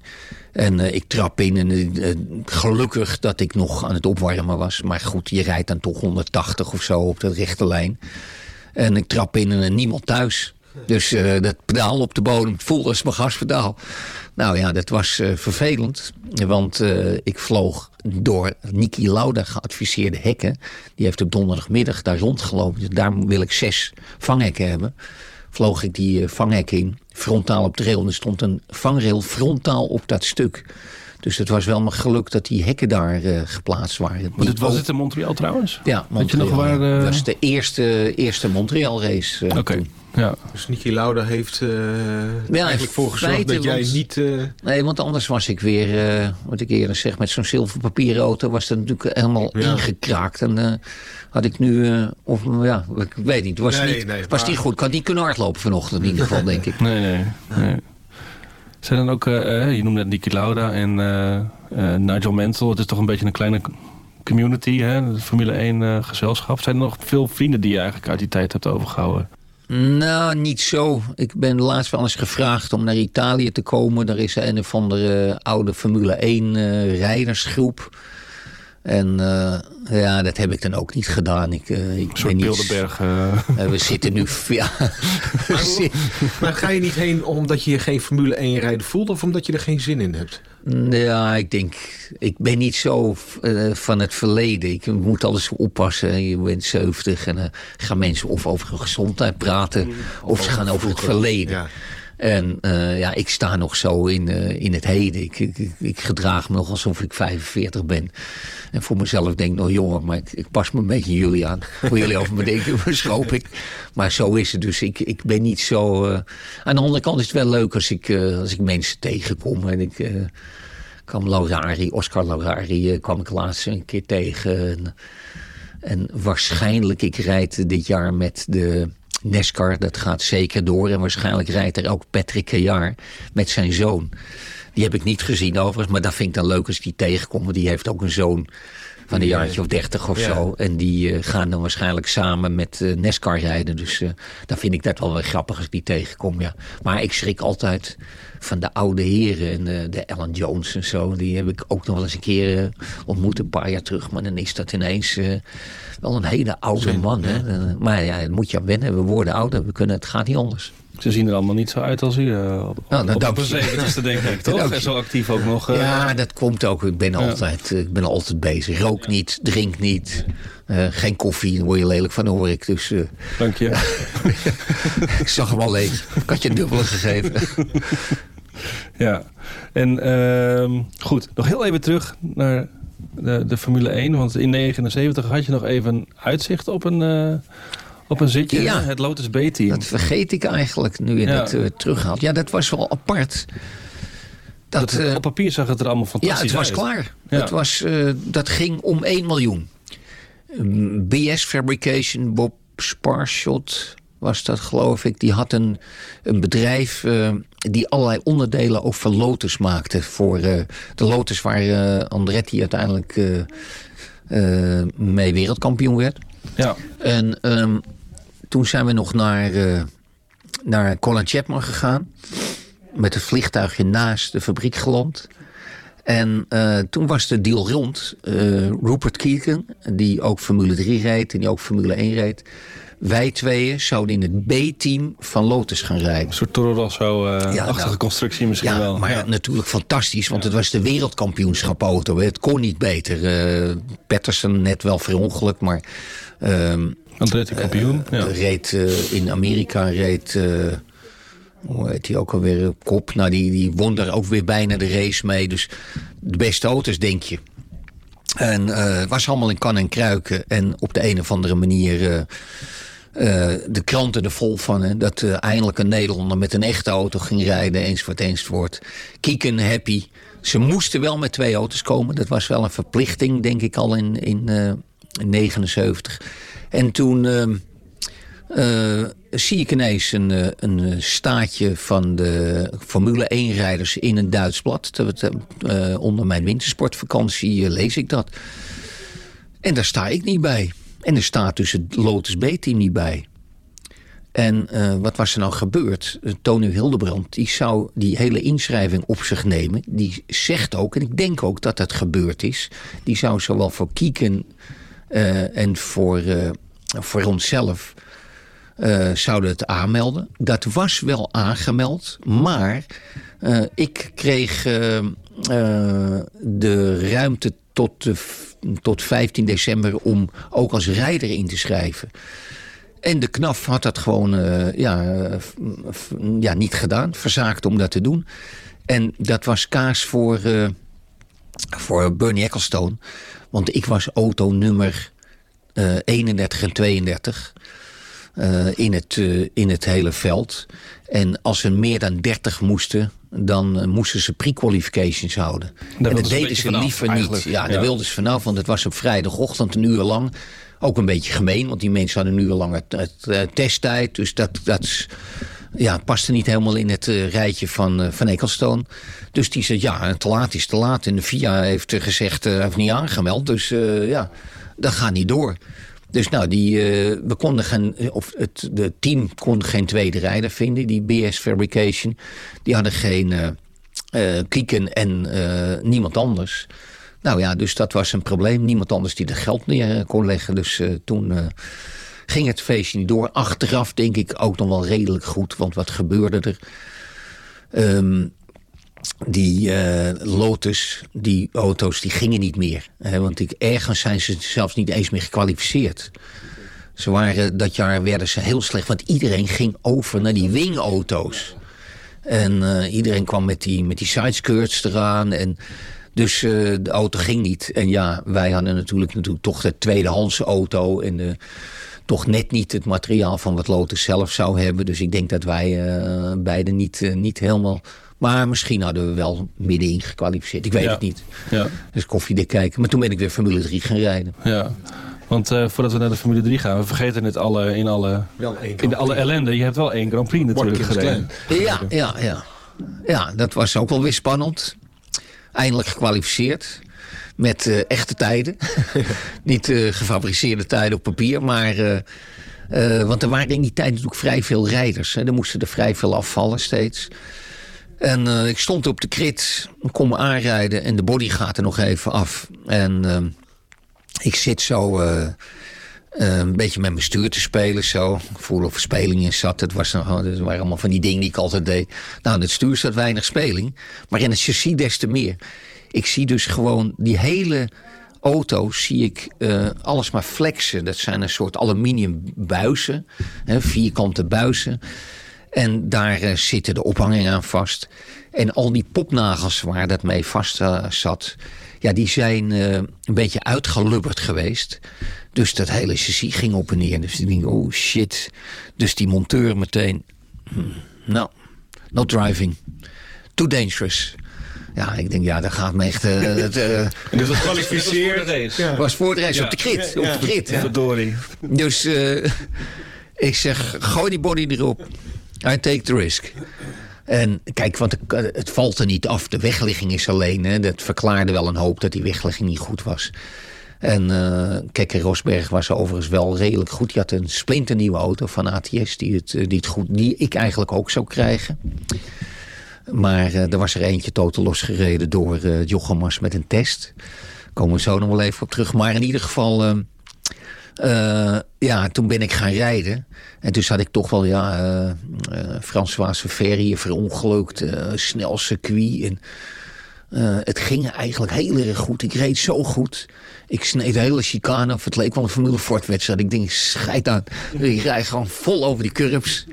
En uh, ik trap in en uh, gelukkig dat ik nog aan het opwarmen was. Maar goed, je rijdt dan toch 180 of zo op de rechte lijn. En ik trap in en niemand thuis. Dus uh, dat pedaal op de bodem voelde als mijn gaspedaal. Nou ja, dat was uh, vervelend. Want uh, ik vloog door Niki Lauda geadviseerde hekken. Die heeft op donderdagmiddag daar rondgelopen. Dus daar wil ik zes vanghekken hebben. Vloog ik die vanghekken in. Frontaal op de rail. En er stond een vangrail frontaal op dat stuk. Dus het was wel mijn geluk dat die hekken daar geplaatst waren. Maar dit was het in Montreal trouwens? Ja, Montreal. je nog waar, Dat was de eerste, eerste Montreal race. Oké. Okay. Ja. Dus Niki Lauda heeft uh, ja, eigenlijk voor gezorgd dat jij want, niet... Uh... Nee, want anders was ik weer, uh, wat ik eerder zeg, met zo'n zilverpapieren auto was dat natuurlijk helemaal ja. ingekraakt. En had ik nu, of ja, ik weet niet, was, nee, niet, nee, was maar... niet goed. Ik had niet kunnen hardlopen vanochtend in ieder geval, (laughs) denk ik. Nee, nee. nee. Zijn dan ook, je noemde net Niki Lauda en Nigel Mansell. Het is toch een beetje een kleine community, hè? de Formule 1 gezelschap. Zijn er nog veel vrienden die je eigenlijk uit die tijd hebt overgehouden? Nou, niet zo. Ik ben laatst wel eens gevraagd om naar Italië te komen. Daar is een of andere oude Formule 1 uh, rijdersgroep. En uh, ja, dat heb ik dan ook niet gedaan. Ik, uh, ik een soort Bilderberg. Uh... we zitten nu... Ja. (laughs) maar, maar ga je niet heen omdat je je geen Formule 1 rijden voelt... of omdat je er geen zin in hebt? Ja, ik denk... Ik ben niet zo uh, van het verleden. Ik moet alles oppassen. Je bent 70 en uh, gaan mensen of over gezondheid praten... of, of ze gaan over het verleden. Ja. En uh, ja, ik sta nog zo in, uh, in het heden. Ik, ik, ik, gedraag me nog alsof ik 45 ben. En voor mezelf denk ik nog jonger, maar ik, ik, pas me een beetje jullie aan. Voor jullie over me denken, (laughs) verschoop ik. Maar zo is het dus. Ik, ik ben niet zo... Uh, aan de andere kant is het wel leuk als ik, als ik mensen tegenkom. En ik kwam Laurari, Oscar Laurari, kwam ik laatst een keer tegen. En, en waarschijnlijk, ik rijd dit jaar met de... Nescar, dat gaat zeker door. En waarschijnlijk rijdt er ook Patrick Kejar met zijn zoon. Die heb ik niet gezien overigens, maar dat vind ik dan leuk als ik die tegenkom. Want die heeft ook een zoon van een jaartje of dertig of ja. zo. En die uh, gaan dan waarschijnlijk samen met uh, Nescar rijden. Dus uh, dan vind ik dat wel weer grappig als ik die tegenkom, ja. Maar ik schrik altijd van de oude heren en de Alan Jones en zo. Die heb ik ook nog wel eens een keer ontmoet, een paar jaar terug. Maar dan is dat ineens wel een hele oude man. Hè? Maar ja, dat moet je aan wennen. We worden ouder, we kunnen, het gaat niet anders. Ze zien er allemaal niet zo uit als u uh, op, nou, op, op de denk ik, (laughs) toch? En zo actief ook nog. Uh... Ja, dat komt ook. Ik ben, ja. altijd, ik ben altijd bezig. Rook niet, drink niet. Uh, geen koffie, daar word je lelijk van, hoor ik. Dus, Dank je. (laughs) ik zag hem al leeg. Ik had je een dubbele gegeven. ja, en ehm, goed. Nog heel even terug naar de, de Formule 1. Want in 1979 had je nog even uitzicht op een, uh, op een zitje. Ja, het Lotus B-team. Dat vergeet ik eigenlijk nu je het uh, terughaalt. Ja, dat was wel apart. Dat, dat uh, op papier zag het er allemaal fantastisch uit. Ja, het was uit. klaar. Het was, dat ging om 1 miljoen. BS Fabrication, Bob Sparshot was dat geloof ik. Die had een, een bedrijf die allerlei onderdelen ook van Lotus maakte. Voor de Lotus waar Andretti uiteindelijk mee wereldkampioen werd. Ja. En ehm, toen zijn we nog naar, naar Colin Chapman gegaan. Met het vliegtuigje naast de fabriek geland. En uh, toen was de deal rond. Uh, Rupert Keegan, die ook Formule 3 reed en die ook Formule 1 reed. Wij tweeën zouden in het B-team van Lotus gaan rijden. Een soort Toro Rosso-achtige uh, nou, constructie misschien ja, wel. Maar ja. natuurlijk fantastisch, want het was de wereldkampioenschap auto. Het kon niet beter. Patterson net wel verongelukt, maar... Uh, Andretti kampioen. ja. Reed in Amerika, reed hoe heet hij ook alweer, Kop. Nou, die, die won daar ook weer bijna de race mee. Dus de beste auto's, denk je. En uh, het was allemaal in kan en kruiken. En op de een of andere manier... Uh, uh, de kranten er vol van. Hè, dat eindelijk een Nederlander met een echte auto ging rijden. Eens wordt eens wordt. Kieken happy. Ze moesten wel met twee auto's komen. Dat was wel een verplichting, denk ik, al in, in, in 79. En toen ehm, uh, zie ik ineens een, eh, een staatje van de Formule 1-rijders in een Duits blad. Onder mijn wintersportvakantie lees ik dat. En daar sta ik niet bij. En er staat dus het Lotus B-team niet bij. En wat was er nou gebeurd? Tony Hildebrand die zou die hele inschrijving op zich nemen. Die zegt ook, en ik denk ook dat dat gebeurd is... die zou zowel voor Kieken en voor, voor onszelf uh, zouden het aanmelden. Dat was wel aangemeld, maar uh, ik kreeg uh, de ruimte tot, tot 15 december om ook als rijder in te schrijven. En de KNAF had dat gewoon ja, ja, niet gedaan, verzaakt om dat te doen. En dat was kaas voor, voor Bernie Ecclestone. Want ik was auto nummer 31 en 32 uh, in, het, uh, in het hele veld. En als ze meer dan 30 moesten, dan uh, moesten ze pre-qualifications houden. Daar en dat deden ze liever niet. Ja, ja. daar wilden ze vanaf, want het was op vrijdagochtend een uur lang. Ook een beetje gemeen, want die mensen hadden een uur lang testtijd. Dus dat, dat ja, paste niet helemaal in het rijtje van, van Ecclestone. Dus die zei, ja, te laat is te laat. En de FIA heeft gezegd, hij heeft niet aangemeld. Dus ja, dat gaat niet door. Dus nou, die, uh, we konden geen, of het de team kon geen tweede rijder vinden, die BS Fabrication. Die hadden geen uh, Kieken en niemand anders. Nou ja, dus dat was een probleem. Niemand anders die er geld neer kon leggen. Dus toen ging het feestje niet door. Achteraf denk ik ook nog wel redelijk goed, want wat gebeurde er? Um, die uh, Lotus, die auto's, die gingen niet meer. Hè, want ik, ergens zijn ze zelfs niet eens meer gekwalificeerd. Ze waren, dat jaar werden ze heel slecht, want iedereen ging over naar die wingauto's. En uh, iedereen kwam met die, met die sideskirts eraan. En dus uh, de auto ging niet. En ja, wij hadden natuurlijk, natuurlijk toch de tweedehands auto. En toch net niet het materiaal van wat Lotus zelf zou hebben. Dus ik denk dat wij beiden niet, niet helemaal maar misschien hadden we wel middenin gekwalificeerd. Ik weet het niet. Ja. Dus koffiedik kijken. Maar toen ben ik weer Formule 3 gaan rijden. Ja. Want uh, voordat we naar de Formule 3 gaan, we vergeten het alle, in, alle, in de alle ellende. Je hebt wel één Grand Prix natuurlijk gereden. Ja, ja, ja. Ja, dat was ook wel weer spannend. Eindelijk gekwalificeerd. Met uh, echte tijden. (laughs) Niet uh, gefabriceerde tijden op papier, maar... want er waren in die tijd natuurlijk vrij veel rijders. Hè. Er moesten er vrij veel afvallen steeds. En uh, ik stond op de krit, kom aanrijden en de body gaat er nog even af. En uh, ik zit zo uh, een beetje met mijn stuur te spelen. Zo. Ik voel of speling in zat. Het, was, dat waren allemaal van die dingen die ik altijd deed. Nou, in het stuur zat weinig speling. Maar in het chassis des te meer. Ik zie dus gewoon die hele auto zie ik alles maar flexen. Dat zijn een soort aluminium buizen. Hè, vierkante buizen. En daar uh, zitten de ophangingen aan vast. En al die popnagels waar dat mee vast uh, zat... ja, die zijn uh, een beetje uitgelubberd geweest. Dus dat hele chassis ging op en neer. Dus ik denk, oh shit. Dus die monteur meteen... Hmm, nou, not driving. Too dangerous. Ja, ik denk, ja, dat gaat me echt... Uh, het, uh, dus dat was voor de race. Ja. op de krit. Ja, op de krit. Ja. Dus... Uh, (laughs) Ik zeg, gooi die body erop. I take the risk. En kijk, want het valt er niet af. De wegligging is alleen. Hè. Dat verklaarde wel een hoop dat die wegligging niet goed was. En uh, kijk, Rosberg was overigens wel redelijk goed. Die had een splinternieuwe auto van ATS die, het, die, het goed, die ik eigenlijk ook zou krijgen. Maar uh, er was er eentje totaal losgereden door uh, Jochem Mas met een test. Daar komen we zo nog wel even op terug. Maar in ieder geval, uh, ja, toen ben ik gaan rijden. En toen zat ik toch wel, ja, uh, François Ver hier verongelukt, snel circuit. En, het ging eigenlijk heel erg goed. Ik reed zo goed. Ik sneed de hele chicane af. Het leek wel een Formule Ford wedstrijd. Ik denk, scheid aan. Ik rijd gewoon vol over die curbs.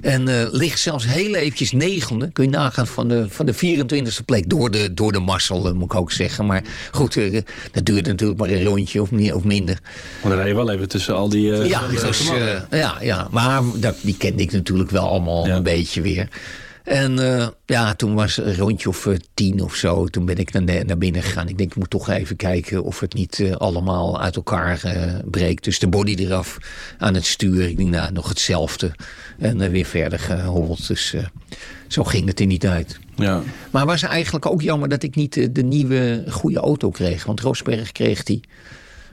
En uh, ligt zelfs heel eventjes negende. Kun je nagaan van de, van de 24e plek. Door de, door de Marcel, uh, moet ik ook zeggen. Maar goed, uh, dat duurt natuurlijk maar een rondje of, meer, of minder. Maar dan rij je wel even tussen al die... ja, dus, ja, ja, maar dat, die kende ik natuurlijk wel allemaal ja. een beetje weer. En uh, ja, toen was een rondje of uh, tien of zo. Toen ben ik naar, naar binnen gegaan. Ik denk, ik moet toch even kijken of het niet uh, allemaal uit elkaar breekt. Dus de body eraf aan het stuur. Ik denk, nou, nog hetzelfde. En weer verder gehold. Dus zo ging het er niet uit. Ja. Maar was eigenlijk ook jammer dat ik niet de nieuwe goede auto kreeg. Want Roosberg kreeg die.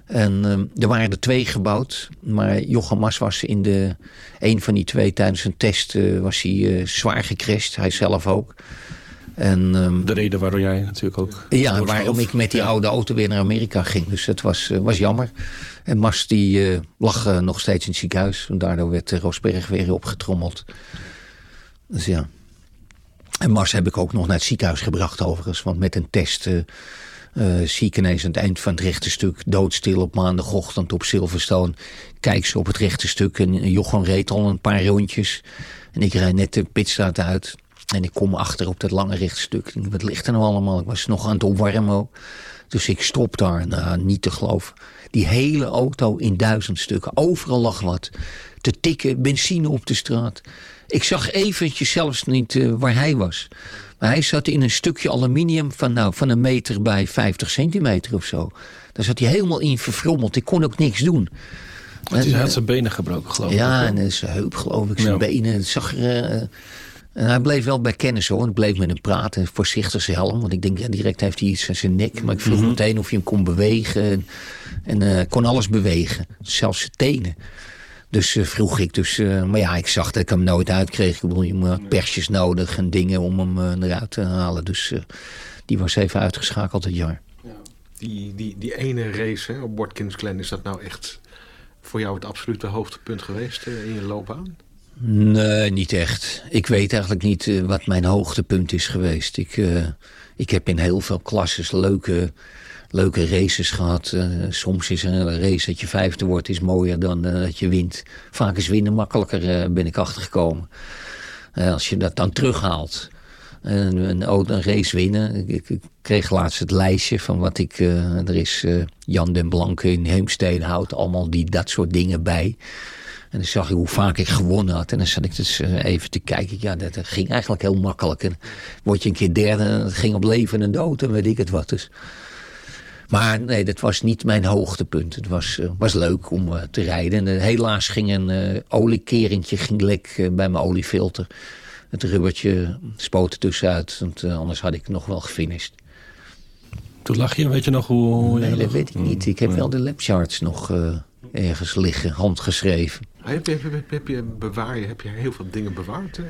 En uh, er waren er twee gebouwd. Maar Jochem Mas was in de, een van die twee tijdens een test uh, was hij uh, zwaar gecrashed. Hij zelf ook. En, um, de reden waarom jij natuurlijk ook... Ja, waarom ik met die oude auto weer naar Amerika ging. Dus dat was, was jammer. En Mas die lag nog steeds in het ziekenhuis. En daardoor werd Roosberg weer opgetrommeld. Dus ja. En Mas heb ik ook nog naar het ziekenhuis gebracht overigens. Want met een test uh, zie ik ineens aan het eind van het rechte stuk doodstil op maandagochtend op Silverstone. Kijk ze op het rechte stuk en Jochem reed al een paar rondjes. En ik rijd net de pitstraat uit. En ik kom achter op dat lange rechtstuk. Wat ligt er nou allemaal? Ik was nog aan het opwarmen ook. Dus ik stop daar. Nou, niet te geloven. Die hele auto in duizend stukken. Overal lag wat. Te tikken, benzine op de straat. Ik zag eventjes zelfs niet uh, waar hij was. Maar hij zat in een stukje aluminium van, nou, van een meter bij 50 centimeter of zo. Daar zat hij helemaal in verfrommeld. Ik kon ook niks doen. hij had zijn benen gebroken, geloof ik. Ja, en zijn heup, geloof ik. Zijn ja. benen. Het zag er... Uh, en hij bleef wel bij kennis hoor. Ik bleef met hem praten. Voorzichtig zijn helm. Want ik denk, ja, direct heeft hij iets aan zijn nek. Maar ik vroeg mm -hmm. meteen of hij hem kon bewegen. En, en uh, kon alles bewegen. Zelfs zijn tenen. Dus uh, vroeg ik dus, uh, maar ja, ik zag dat ik hem nooit uitkreeg. Ik bedoel, je moet persjes nodig en dingen om hem uh, eruit te halen. Dus die was even uitgeschakeld het jaar. Ja. Die, die, die ene race hè, op Watkins Glen, is dat nou echt voor jou het absolute hoogtepunt geweest in je loopbaan? Nee, niet echt. Ik weet eigenlijk niet wat mijn hoogtepunt is geweest. Ik, ik heb in heel veel klasses leuke leuke races gehad. Uh, soms is een race dat je vijfde wordt is mooier dan uh, dat je wint. Vaak is winnen makkelijker, uh, ben ik achtergekomen. als je dat dan terughaalt. Een, een, race winnen. Ik, ik, kreeg laatst het lijstje van wat ik... er is Jan den Blanke in Heemstede houdt allemaal die, dat soort dingen bij. En dan zag ik hoe vaak ik gewonnen had. En dan zat ik dus even te kijken. Ja, dat ging eigenlijk heel makkelijk. En word je een keer derde, het ging op leven en dood en weet ik het wat. Dus... Maar nee, dat was niet mijn hoogtepunt. Het was, uh, was leuk om uh, te rijden. En, uh, helaas ging een uh, oliekeringje ging lek bij mijn oliefilter. Het rubbertje spoot er tussenuit. Want anders had ik nog wel gefinished. Toen lag je, weet je nog hoe... Nee, dat weet ik niet. Ik heb wel de labcharts nog ergens liggen, handgeschreven. Heb je, heb, heb je, bewaar je, heb je heel veel dingen bewaard? Hè?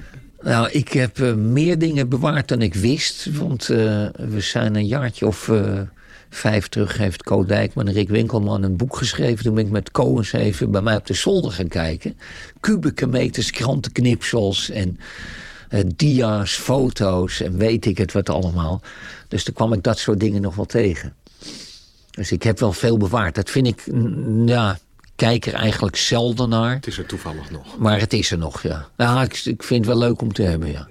Nou, ik heb meer dingen bewaard dan ik wist. Want we zijn een jaartje of vijf terug heeft Co Dijkman en Rick Winkelman een boek geschreven. Toen ben ik met Co eens even bij mij op de zolder gaan kijken. Kubieke meters, krantenknipsels en uh, dia's, foto's en weet ik het wat allemaal. Dus toen kwam ik dat soort dingen nog wel tegen. Dus ik heb wel veel bewaard. Dat vind ik, ja, kijk er eigenlijk zelden naar. Het is er toevallig nog. Maar het is er nog, ja. Ja, ik, ik vind het wel leuk om te hebben, ja.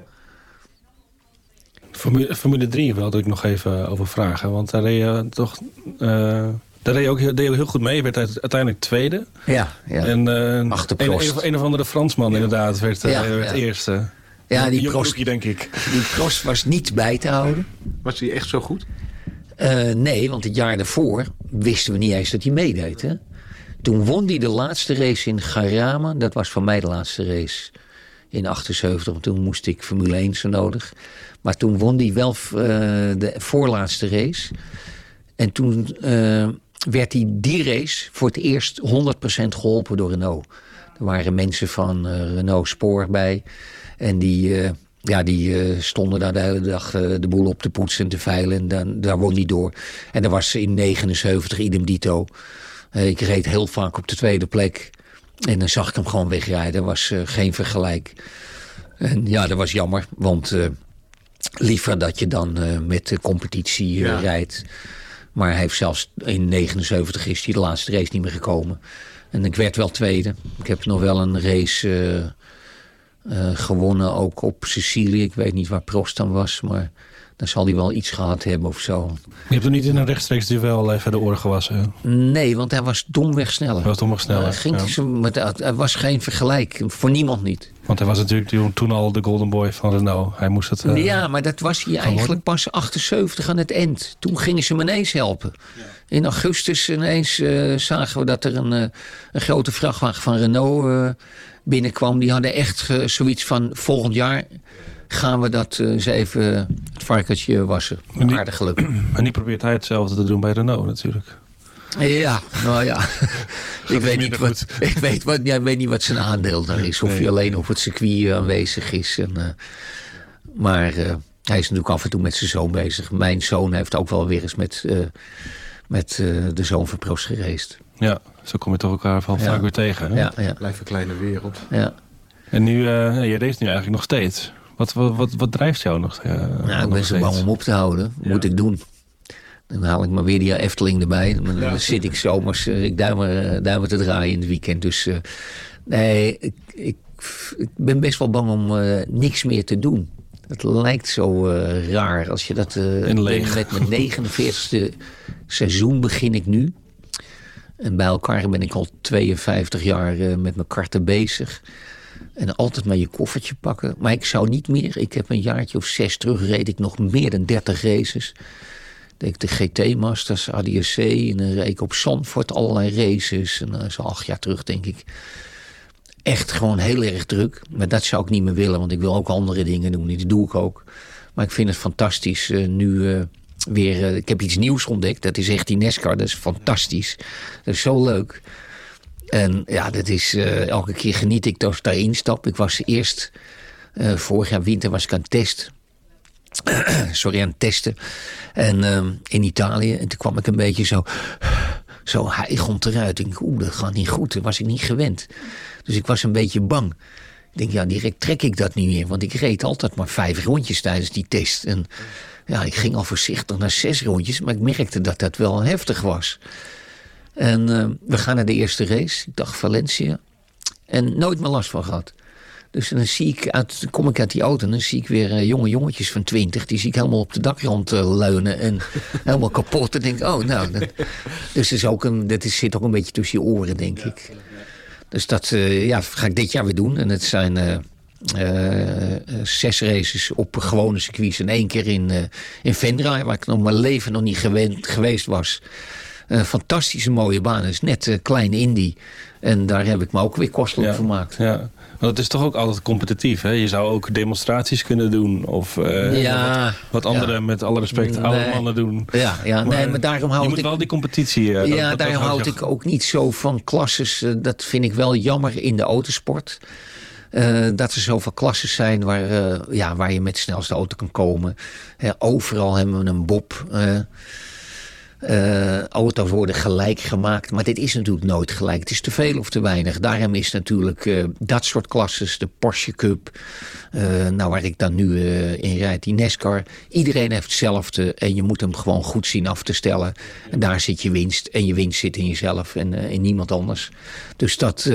Formule, Formule 3 wilde ik nog even over vragen. Want daar reed je toch... Uh, daar reed je ook deed je heel goed mee. Je werd uiteindelijk tweede. Ja, ja. En uh, een, een, een, of andere Fransman ja. inderdaad werd, uh, ja, werd eerste. Ja, die Prost, denk ik. Die Prost was niet bij te houden. Was hij echt zo goed? nee, want het jaar daarvoor wisten we niet eens dat hij meedeed. Hè? Toen won hij de laatste race in Garama. Dat was voor mij de laatste race in 78. Want toen moest ik Formule 1 zo nodig. Maar toen won hij wel uh, de voorlaatste race. En toen uh, werd hij die race voor het eerst 100% geholpen door Renault. Er waren mensen van uh, Renault Spoor bij. En die, ja, die stonden daar de hele dag de boel op te poetsen en te veilen. En dan, daar won hij door. En er was in 79 idem dito. ik reed heel vaak op de tweede plek. En dan zag ik hem gewoon wegrijden. Er was geen vergelijk. En ja, dat was jammer. Want liever dat je dan uh, met de competitie rijdt. Maar hij heeft zelfs in 79 is hij de laatste race niet meer gekomen. En ik werd wel tweede. Ik heb nog wel een race gewonnen, ook op Sicilië. Ik weet niet waar Prost dan was, maar dan zal hij wel iets gehad hebben of zo. Je hebt hem niet in een rechtstreeks duel even de oren gewassen? Nee, want hij was domweg sneller. Hij was domweg sneller, ging ja. met, Er was geen vergelijk, voor niemand niet. Want hij was natuurlijk toen al de golden boy van Renault. Hij moest het... Uh, ja, maar dat was hij eigenlijk pas 78 aan het eind. Toen gingen ze hem ineens helpen. Ja. In augustus ineens uh, zagen we dat er een, uh, een grote vrachtwagen van Renault binnenkwam. Die hadden echt zoiets van volgend jaar gaan we dat uh, eens even het varkentje wassen. Die, Aardig gelukkig. En (clears throat) die probeert hij hetzelfde te doen bij Renault natuurlijk. Ja, nou ja. (laughs) ik, weet niet wat, ik weet, wat, ja, weet niet wat zijn aandeel daar is. Of hij alleen op het circuit aanwezig is. En, uh, maar uh, hij is natuurlijk af en toe met zijn zoon bezig. Mijn zoon heeft ook wel weer eens met, uh, met de zoon van Prost gereisd. Ja, zo kom je toch elkaar ja. vaak weer tegen. Hè? Ja, ja. Blijft een kleine wereld. Ja. En nu, je race nu eigenlijk nog steeds. Wat, wat, wat, wat drijft jou nog? Uh, nou, ik ben zo bang om op te houden. Ja. Moet ik doen. Dan haal ik maar weer die Efteling erbij. Dan ja. zit ik zomers, uh, ik duimen, duimen te draaien in het weekend. Dus uh, nee, ik, ik, ik, ben best wel bang om niks meer te doen. Het lijkt zo raar als je dat... met mijn 49ste seizoen begin ik nu. En bij elkaar ben ik al 52 jaar met mijn karten bezig. En altijd maar je koffertje pakken. Maar ik zou niet meer. Ik heb een jaartje of zes terug reed ik nog meer dan 30 races. Deed de GT Masters, ADSC. En dan reed ik op Zandvoort allerlei races. En zo acht jaar terug denk ik. Echt gewoon heel erg druk. Maar dat zou ik niet meer willen. Want ik wil ook andere dingen doen. Die doe ik ook. Maar ik vind het fantastisch. Uh, nu uh, weer... ik heb iets nieuws ontdekt. Dat is echt die NASCAR. Dat is fantastisch. Dat is zo leuk. En ja, dat is, uh, elke keer geniet ik als ik daarin stap. Ik was eerst, uh, vorig jaar winter was ik aan het testen. (clears throat) Sorry, aan het testen. En uh, in Italië. En toen kwam ik een beetje zo, (sighs) zo hijgend eruit. Ik denk, oeh, dat gaat niet goed. Dat was ik niet gewend. Dus ik was een beetje bang. Ik denk, ja, direct trek ik dat niet meer. Want ik reed altijd maar vijf rondjes tijdens die test. En ja, ik ging al voorzichtig naar zes rondjes. Maar ik merkte dat dat wel heftig was. En uh, we gaan naar de eerste race. Ik dacht Valencia. En nooit meer last van gehad. Dus dan zie ik uit, kom ik uit die auto en dan zie ik weer uh, jonge jongetjes van twintig. Die zie ik helemaal op de dakrand uh, leunen en (laughs) helemaal kapot. En denk oh nou. Dat, dus is ook een, dat is, zit ook een beetje tussen je oren, denk ik. Dus dat ja, ga ik dit jaar weer doen. En het zijn zes races op gewone circuits. En één keer in, in Vendra, waar ik nog mijn leven nog niet gewend, geweest was. Een fantastische mooie baan. Het is net uh, klein Indie. En daar heb ik me ook weer kostelijk ja, gemaakt. Ja. Maar het is toch ook altijd competitief. Hè? Je zou ook demonstraties kunnen doen. Of uh, ja, wat, wat anderen met alle respect nee. oude mannen doen. Ja, ja maar, nee, maar daarom houd je ik... moet wel die competitie... Uh, ja, dat, daarom houd ik ook niet zo van klasses. Uh, dat vind ik wel jammer in de autosport. dat er zoveel klasses zijn waar, ja, waar je met de snelste auto kan komen. overal hebben we een bob... Uh, auto's worden gelijk gemaakt. Maar dit is natuurlijk nooit gelijk. Het is te veel of te weinig. Daarom is natuurlijk uh, dat soort klasses, de Porsche Cup... Uh, nou, waar ik dan nu in rijd, die NASCAR... iedereen heeft hetzelfde en je moet hem gewoon goed zien af te stellen. En daar zit je winst. En je winst zit in jezelf en in niemand anders. Dus dat,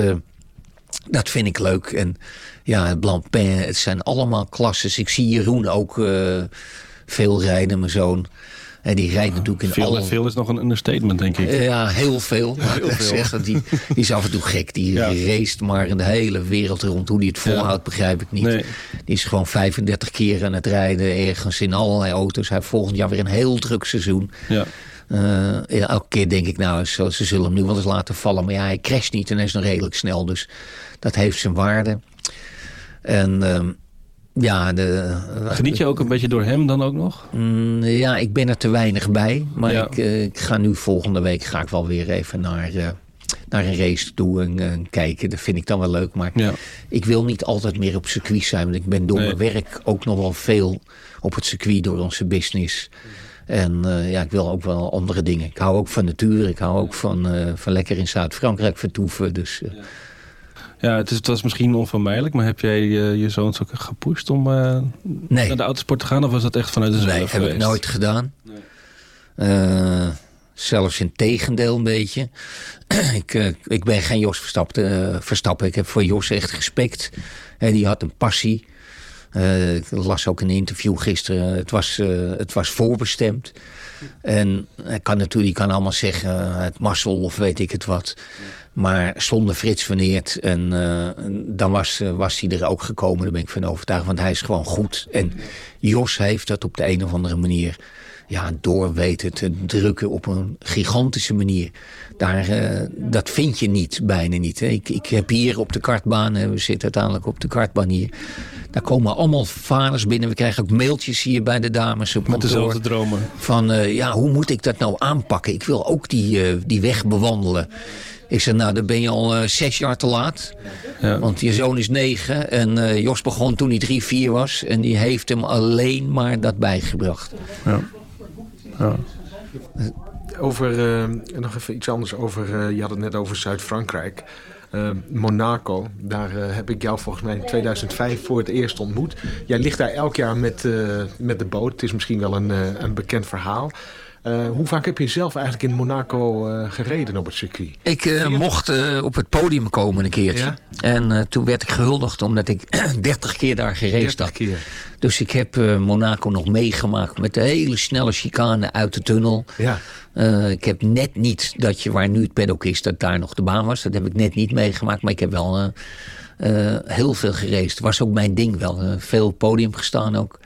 dat vind ik leuk. En ja, Blancpain, het zijn allemaal klasses. Ik zie Jeroen ook veel rijden, mijn zoon... En die rijdt natuurlijk in veel, alle... Veel is nog een understatement, denk ik. Ja, heel veel. (laughs) heel veel. Zeggen, die, die is af en toe gek. Die ja. race maar in de hele wereld rond. Hoe die het volhoudt, begrijp ik niet. Nee. Die is gewoon 35 keer aan het rijden. Ergens in allerlei auto's. Hij heeft volgend jaar weer een heel druk seizoen. Ja. Uh, elke keer denk ik, nou, ze, ze, zullen hem nu wel eens laten vallen. Maar ja, hij crasht niet en hij is nog redelijk snel. Dus dat heeft zijn waarde. En uh, ja, de, Geniet je ook een beetje door hem dan ook nog? Mm, ja, ik ben er te weinig bij. Maar ik, uh, ik, ga nu volgende week ga ik wel weer even naar, uh, naar een race toe en, uh, kijken. Dat vind ik dan wel leuk. Maar ja. ik wil niet altijd meer op circuit zijn. Want ik ben door nee. mijn werk ook nog wel veel op het circuit door onze business. En ja, ik wil ook wel andere dingen. Ik hou ook van natuur. Ik hou ook van, van lekker in Zuid-Frankrijk vertoeven. Dus... Ja. Ja, het, is, het, was misschien onvermijdelijk, maar heb jij uh, je zoons ook gepusht om uh, nee. naar de autosport te gaan? Of was dat echt vanuit de zelf Nee, heb geweest? ik nooit gedaan. Nee. Uh, zelfs in tegendeel een beetje. (clears throat) ik, ik ben geen Jos Verstappen, Verstappen. Ik heb voor Jos echt respect. die had een passie. ik las ook een interview gisteren. Het was, het was voorbestemd. En hij kan natuurlijk kan allemaal zeggen, het mazzel of weet ik het wat. Maar zonder Frits van Eert, en, uh, dan was, uh, was hij er ook gekomen. Daar ben ik van overtuigd, want hij is gewoon goed. En Jos heeft dat op de een of andere manier ja, door weten te drukken op een gigantische manier. Daar, uh, dat vind je niet, bijna niet. Hè. Ik, ik heb hier op de kartbaan, we zitten uiteindelijk op de kartbaan hier... Daar komen allemaal vaders binnen. We krijgen ook mailtjes hier bij de dames op Met kantoor. dezelfde dromen. Van, ja, hoe moet ik dat nou aanpakken? Ik wil ook die, die weg bewandelen. Ik zei, nou, dan ben je al uh, zes jaar te laat. Ja. Want je zoon is negen. En uh, Jos begon toen hij drie, vier was. En die heeft hem alleen maar dat bijgebracht. Ja. ja. Over, uh, nog even iets anders over, je had het net over Zuid-Frankrijk. Uh, Monaco, daar uh, heb ik jou volgens mij in 2005 voor het eerst ontmoet. Jij ligt daar elk jaar met, uh, met de boot. Het is misschien wel een, een bekend verhaal. Uh, hoe vaak heb je zelf eigenlijk in Monaco uh, gereden op het circuit? Ik uh, mocht op het podium komen een keertje. Ja? En toen werd ik gehuldigd omdat ik (clears throat) 30 keer daar gereden had. Keer. Dus ik heb Monaco nog meegemaakt met de hele snelle chicane uit de tunnel. Ja. ik heb net niet dat je waar nu het paddock is, dat daar nog de baan was. Dat heb ik net niet meegemaakt, maar ik heb wel heel veel gereisd. Was ook mijn ding wel. veel podium gestaan ook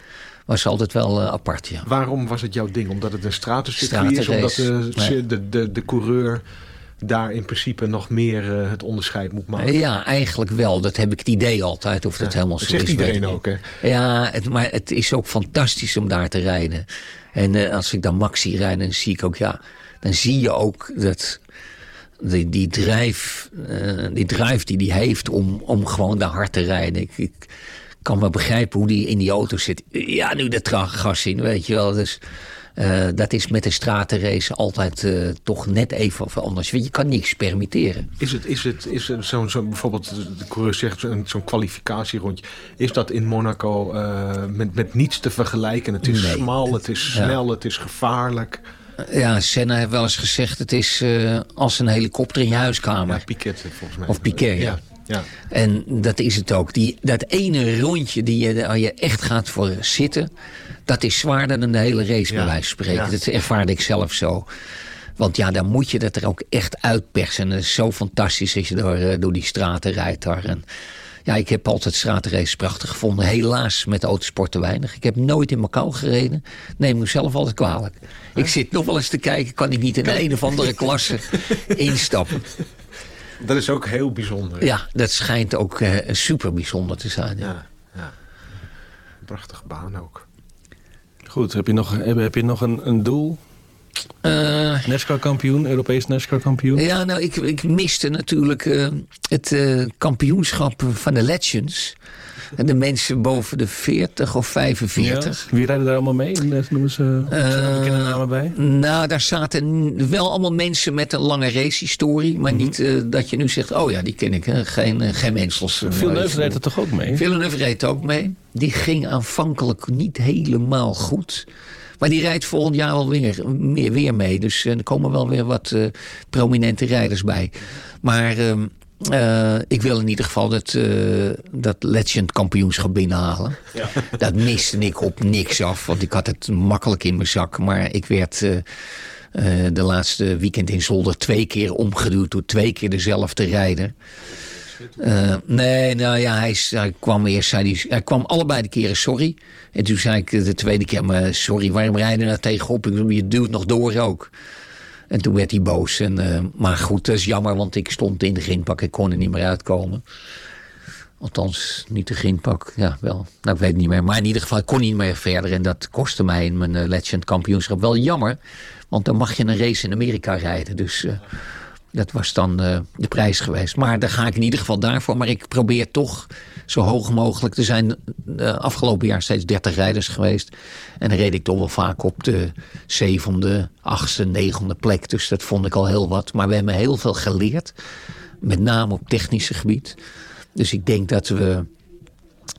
was altijd wel uh, apart, ja. Waarom was het jouw ding? Omdat het een stratencircuit is? Omdat de, nee. de, de, de coureur daar in principe nog meer uh, het onderscheid moet maken? Ja, eigenlijk wel. Dat heb ik het idee altijd. Of dat ja, helemaal zo dat zegt is. iedereen ook, hè? Ja, het, maar het is ook fantastisch om daar te rijden. En uh, als ik dan Max zie rijden, dan zie ik ook, ja... Dan zie je ook dat... Die, die drijf, uh, die drijf die hij heeft om, om gewoon daar hard te rijden. Ik, ik kan wel begrijpen hoe die in die auto zit. Ja, nu de trage gas in, weet je wel. Dus uh, dat is met de stratenrace altijd uh, toch net even of anders. Je kan niks permitteren. Is het, is het, is het zo'n, zo, bijvoorbeeld, de coureur zegt zo'n, kwalificatierondje. Is dat in Monaco uh, met, met niets te vergelijken? Het is Nee. smal, het is snel, ja. het is gevaarlijk. Ja, Senna heeft wel eens gezegd: het is als een helikopter in je huiskamer. Ja, Piquet volgens mij. Of Piquet, ja. ja. Ja. En dat is het ook. Die, dat ene rondje die je, waar je echt gaat voor zitten... dat is zwaarder dan de hele race, Ja. bij wijze van spreken. Ja. Dat ervaarde ik zelf zo. Want ja, dan moet je dat er ook echt uitpersen. En het is zo fantastisch als je door, eh, door die straten rijdt daar. En ja, ik heb altijd stratenraces prachtig gevonden. Helaas met autosport te weinig. Ik heb nooit in Macau gereden. Neem mezelf altijd kwalijk. Ik zit nog wel eens te kijken, kan ik niet in een, een of andere klasse (laughs) instappen. Dat is ook heel bijzonder. Ja, dat schijnt ook uh, super bijzonder te zijn. Ja. Ja, ja. Prachtige baan ook. Goed, heb je nog, heb, heb je nog een, een doel? Uh, NASCAR-kampioen, Europees NASCAR-kampioen? ja, nou, ik, ik miste natuurlijk uh, het uh, kampioenschap van de Legends. De mensen boven de 40 of 45. Ja. Wie rijden daar allemaal mee? Noemen ze uh, bekende namen bij? Nou, daar zaten wel allemaal mensen met een lange racehistorie. Maar mm -hmm. niet uh, dat je nu zegt, oh ja, die ken ik. Hè? Geen, uh, geen mensels. Villeneuve reed er toch ook mee? Villeneuve reed ook mee. Die ging aanvankelijk niet helemaal goed. Maar die rijdt volgend jaar wel weer, meer, weer mee. Dus er komen wel weer wat prominente rijders bij. Maar... Uh, ik wil in ieder geval dat, uh, dat Legend kampioenschap binnenhalen. Ja. Dat miste ik op niks af, want ik had het makkelijk in mijn zak. Maar ik werd uh, de laatste weekend in Zolder twee keer omgeduwd door twee keer dezelfde rijder. Nee, nou ja, hij, hij kwam eerst, zei hij, hij kwam allebei de keren sorry. En toen zei ik de tweede keer, maar sorry, waarom rijden we nou tegenop? Je duwt nog door ook. En toen werd hij boos. En, uh, maar goed, dat is jammer, want ik stond in de grindpak. Ik kon er niet meer uitkomen. Althans, niet de grindpak. Ja, wel. Nou, ik weet het niet meer. Maar in ieder geval, ik kon niet meer verder. En dat kostte mij in mijn uh, Legend kampioenschap wel jammer. Want dan mag je een race in Amerika rijden. Dus uh, dat was dan uh, de prijs geweest. Maar daar ga ik in ieder geval daarvoor. Maar ik probeer toch zo hoog mogelijk. Er zijn uh, afgelopen jaar steeds 30 rijders geweest. En dan reed ik toch wel vaak op de zevende, achtste, negende plek. Dus dat vond ik al heel wat. Maar we hebben heel veel geleerd. Met name op technische gebied. Dus ik denk dat we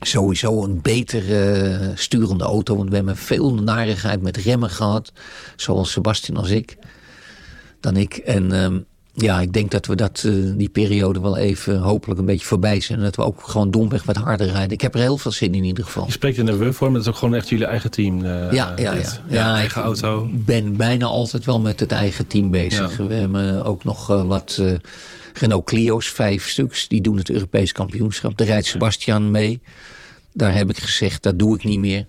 sowieso een betere uh, sturende auto. Want we hebben veel narigheid met remmen gehad. Zoals Sebastian als ik. Dan ik. En um, ja, ik denk dat we dat, uh, die periode wel even hopelijk een beetje voorbij zijn. En dat we ook gewoon domweg wat harder rijden. Ik heb er heel veel zin in in ieder geval. Je spreekt in de we-vorm, dat is ook gewoon echt jullie eigen team. Uh, ja, ja, ja. ja, eigen auto. Ik ben bijna altijd wel met het eigen team bezig. Ja. We hebben ook nog uh, wat Renault Clio's, vijf stuks. Die doen het Europees kampioenschap. Daar rijdt Sebastian mee. Daar heb ik gezegd, dat doe ik niet meer.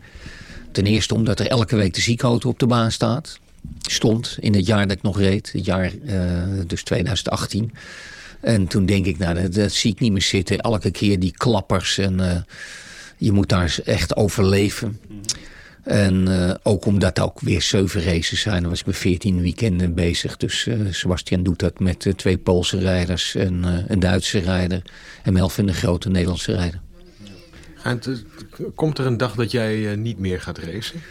Ten eerste omdat er elke week de ziekauto op de baan staat. Stond in het jaar dat ik nog reed. Het jaar uh, dus 2018. En toen denk ik, nou dat, dat, zie ik niet meer zitten. Elke keer die klappers. En uh, je moet daar echt overleven. En uh, ook omdat ook weer zeven races zijn. Dan was ik met veertien weekenden bezig. Dus Sebastian doet dat met twee Poolse rijders en een Duitse rijder. En Melvin de grote Nederlandse rijder. Komt er een dag dat jij niet meer gaat racen?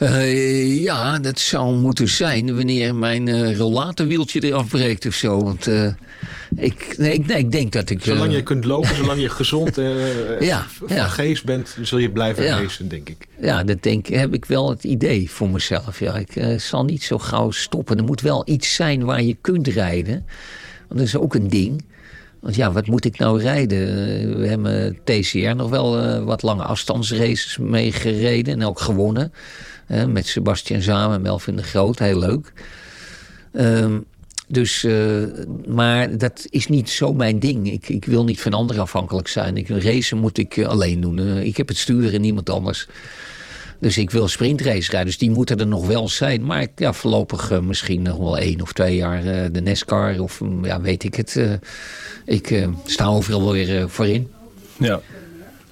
Uh, ja, dat zou moeten zijn wanneer mijn uh, rollatorwieltje eraf breekt of zo. Want uh, ik, nee, ik, nee, ik denk dat ik... Zolang je kunt lopen, zolang je (laughs) gezond ja, van ja. geest bent, zul je blijven ja. racen, denk ik. Ja, dat denk, heb ik wel het idee voor mezelf. Ja. Ik zal niet zo gauw stoppen. Er moet wel iets zijn waar je kunt rijden. Want dat is ook een ding. Want ja, wat moet ik nou rijden? We hebben TCR nog wel wat lange afstandsraces mee gereden en ook gewonnen. Met Sebastian samen, Melvin de Groot, heel leuk. Um, dus, uh, maar dat is niet zo mijn ding. Ik, ik wil niet van anderen afhankelijk zijn. Ik, racen moet ik uh, alleen doen. Uh, ik heb het sturen en niemand anders. Dus ik wil sprintrace rijden. Dus die moeten er nog wel zijn. Maar ja, voorlopig misschien nog wel één of twee jaar de NASCAR. Of ja, weet ik het. ik sta overal weer voorin. Ja,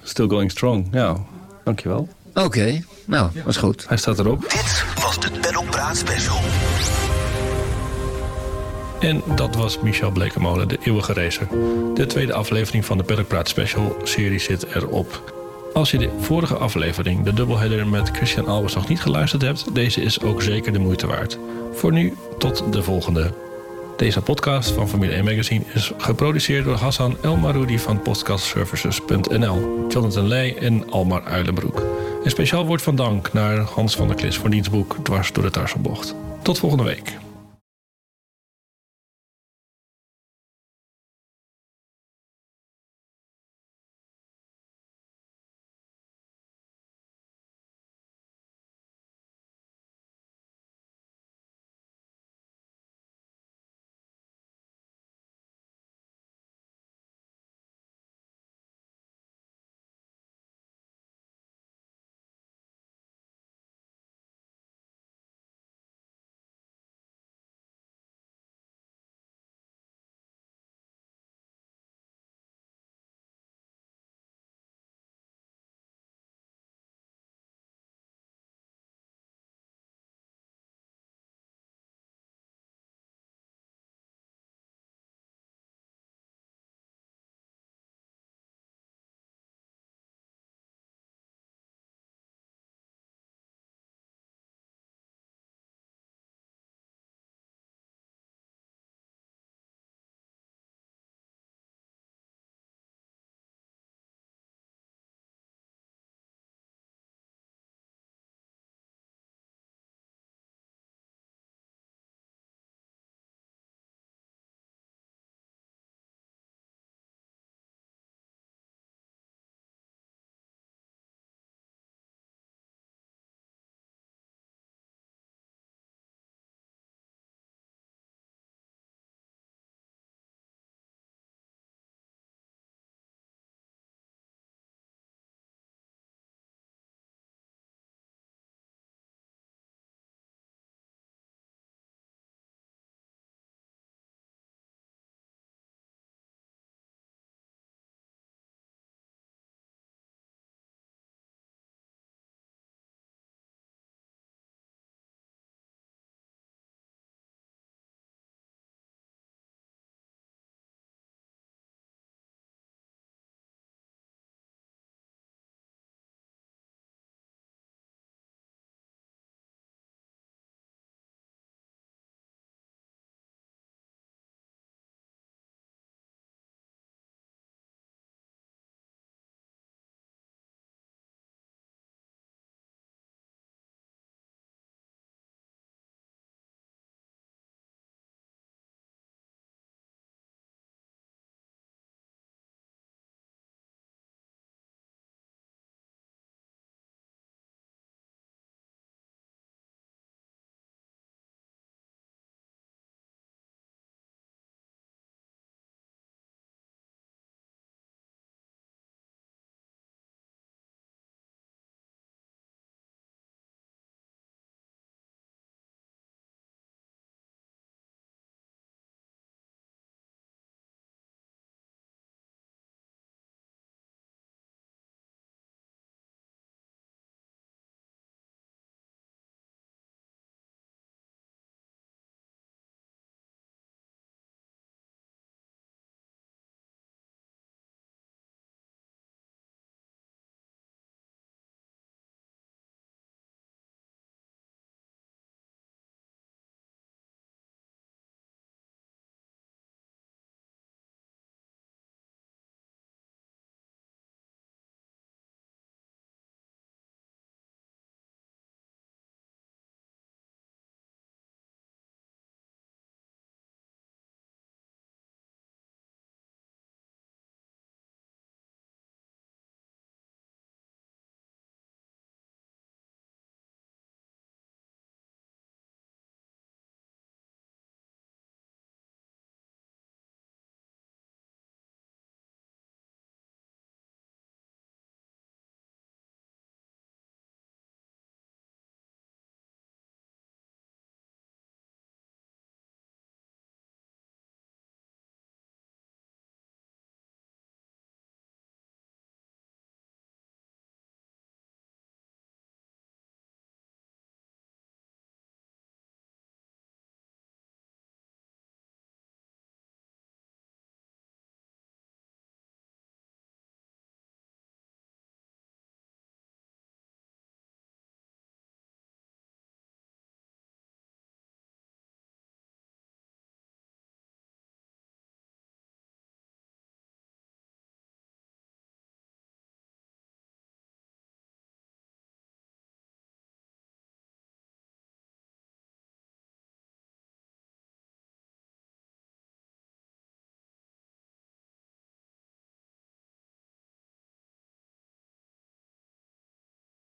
still going strong. Ja, dankjewel. Oké, okay. nou, was goed. Hij staat erop. Dit was de Praat Special. En dat was Michel Blekemolen, de eeuwige racer. De tweede aflevering van de Paddock Praat Special serie zit erop. Als je de vorige aflevering, de dubbelheader met Christian Albers, nog niet geluisterd hebt, deze is ook zeker de moeite waard. Voor nu, tot de volgende. Deze podcast van Formule 1 Magazine is geproduceerd door Hassan El Maroudi van podcastservices.nl, Jonathan Leij en Almar Uilenbroek. Een speciaal woord van dank naar Hans van der Klis voor diens boek Dwars door de Tarselbocht. Tot volgende week.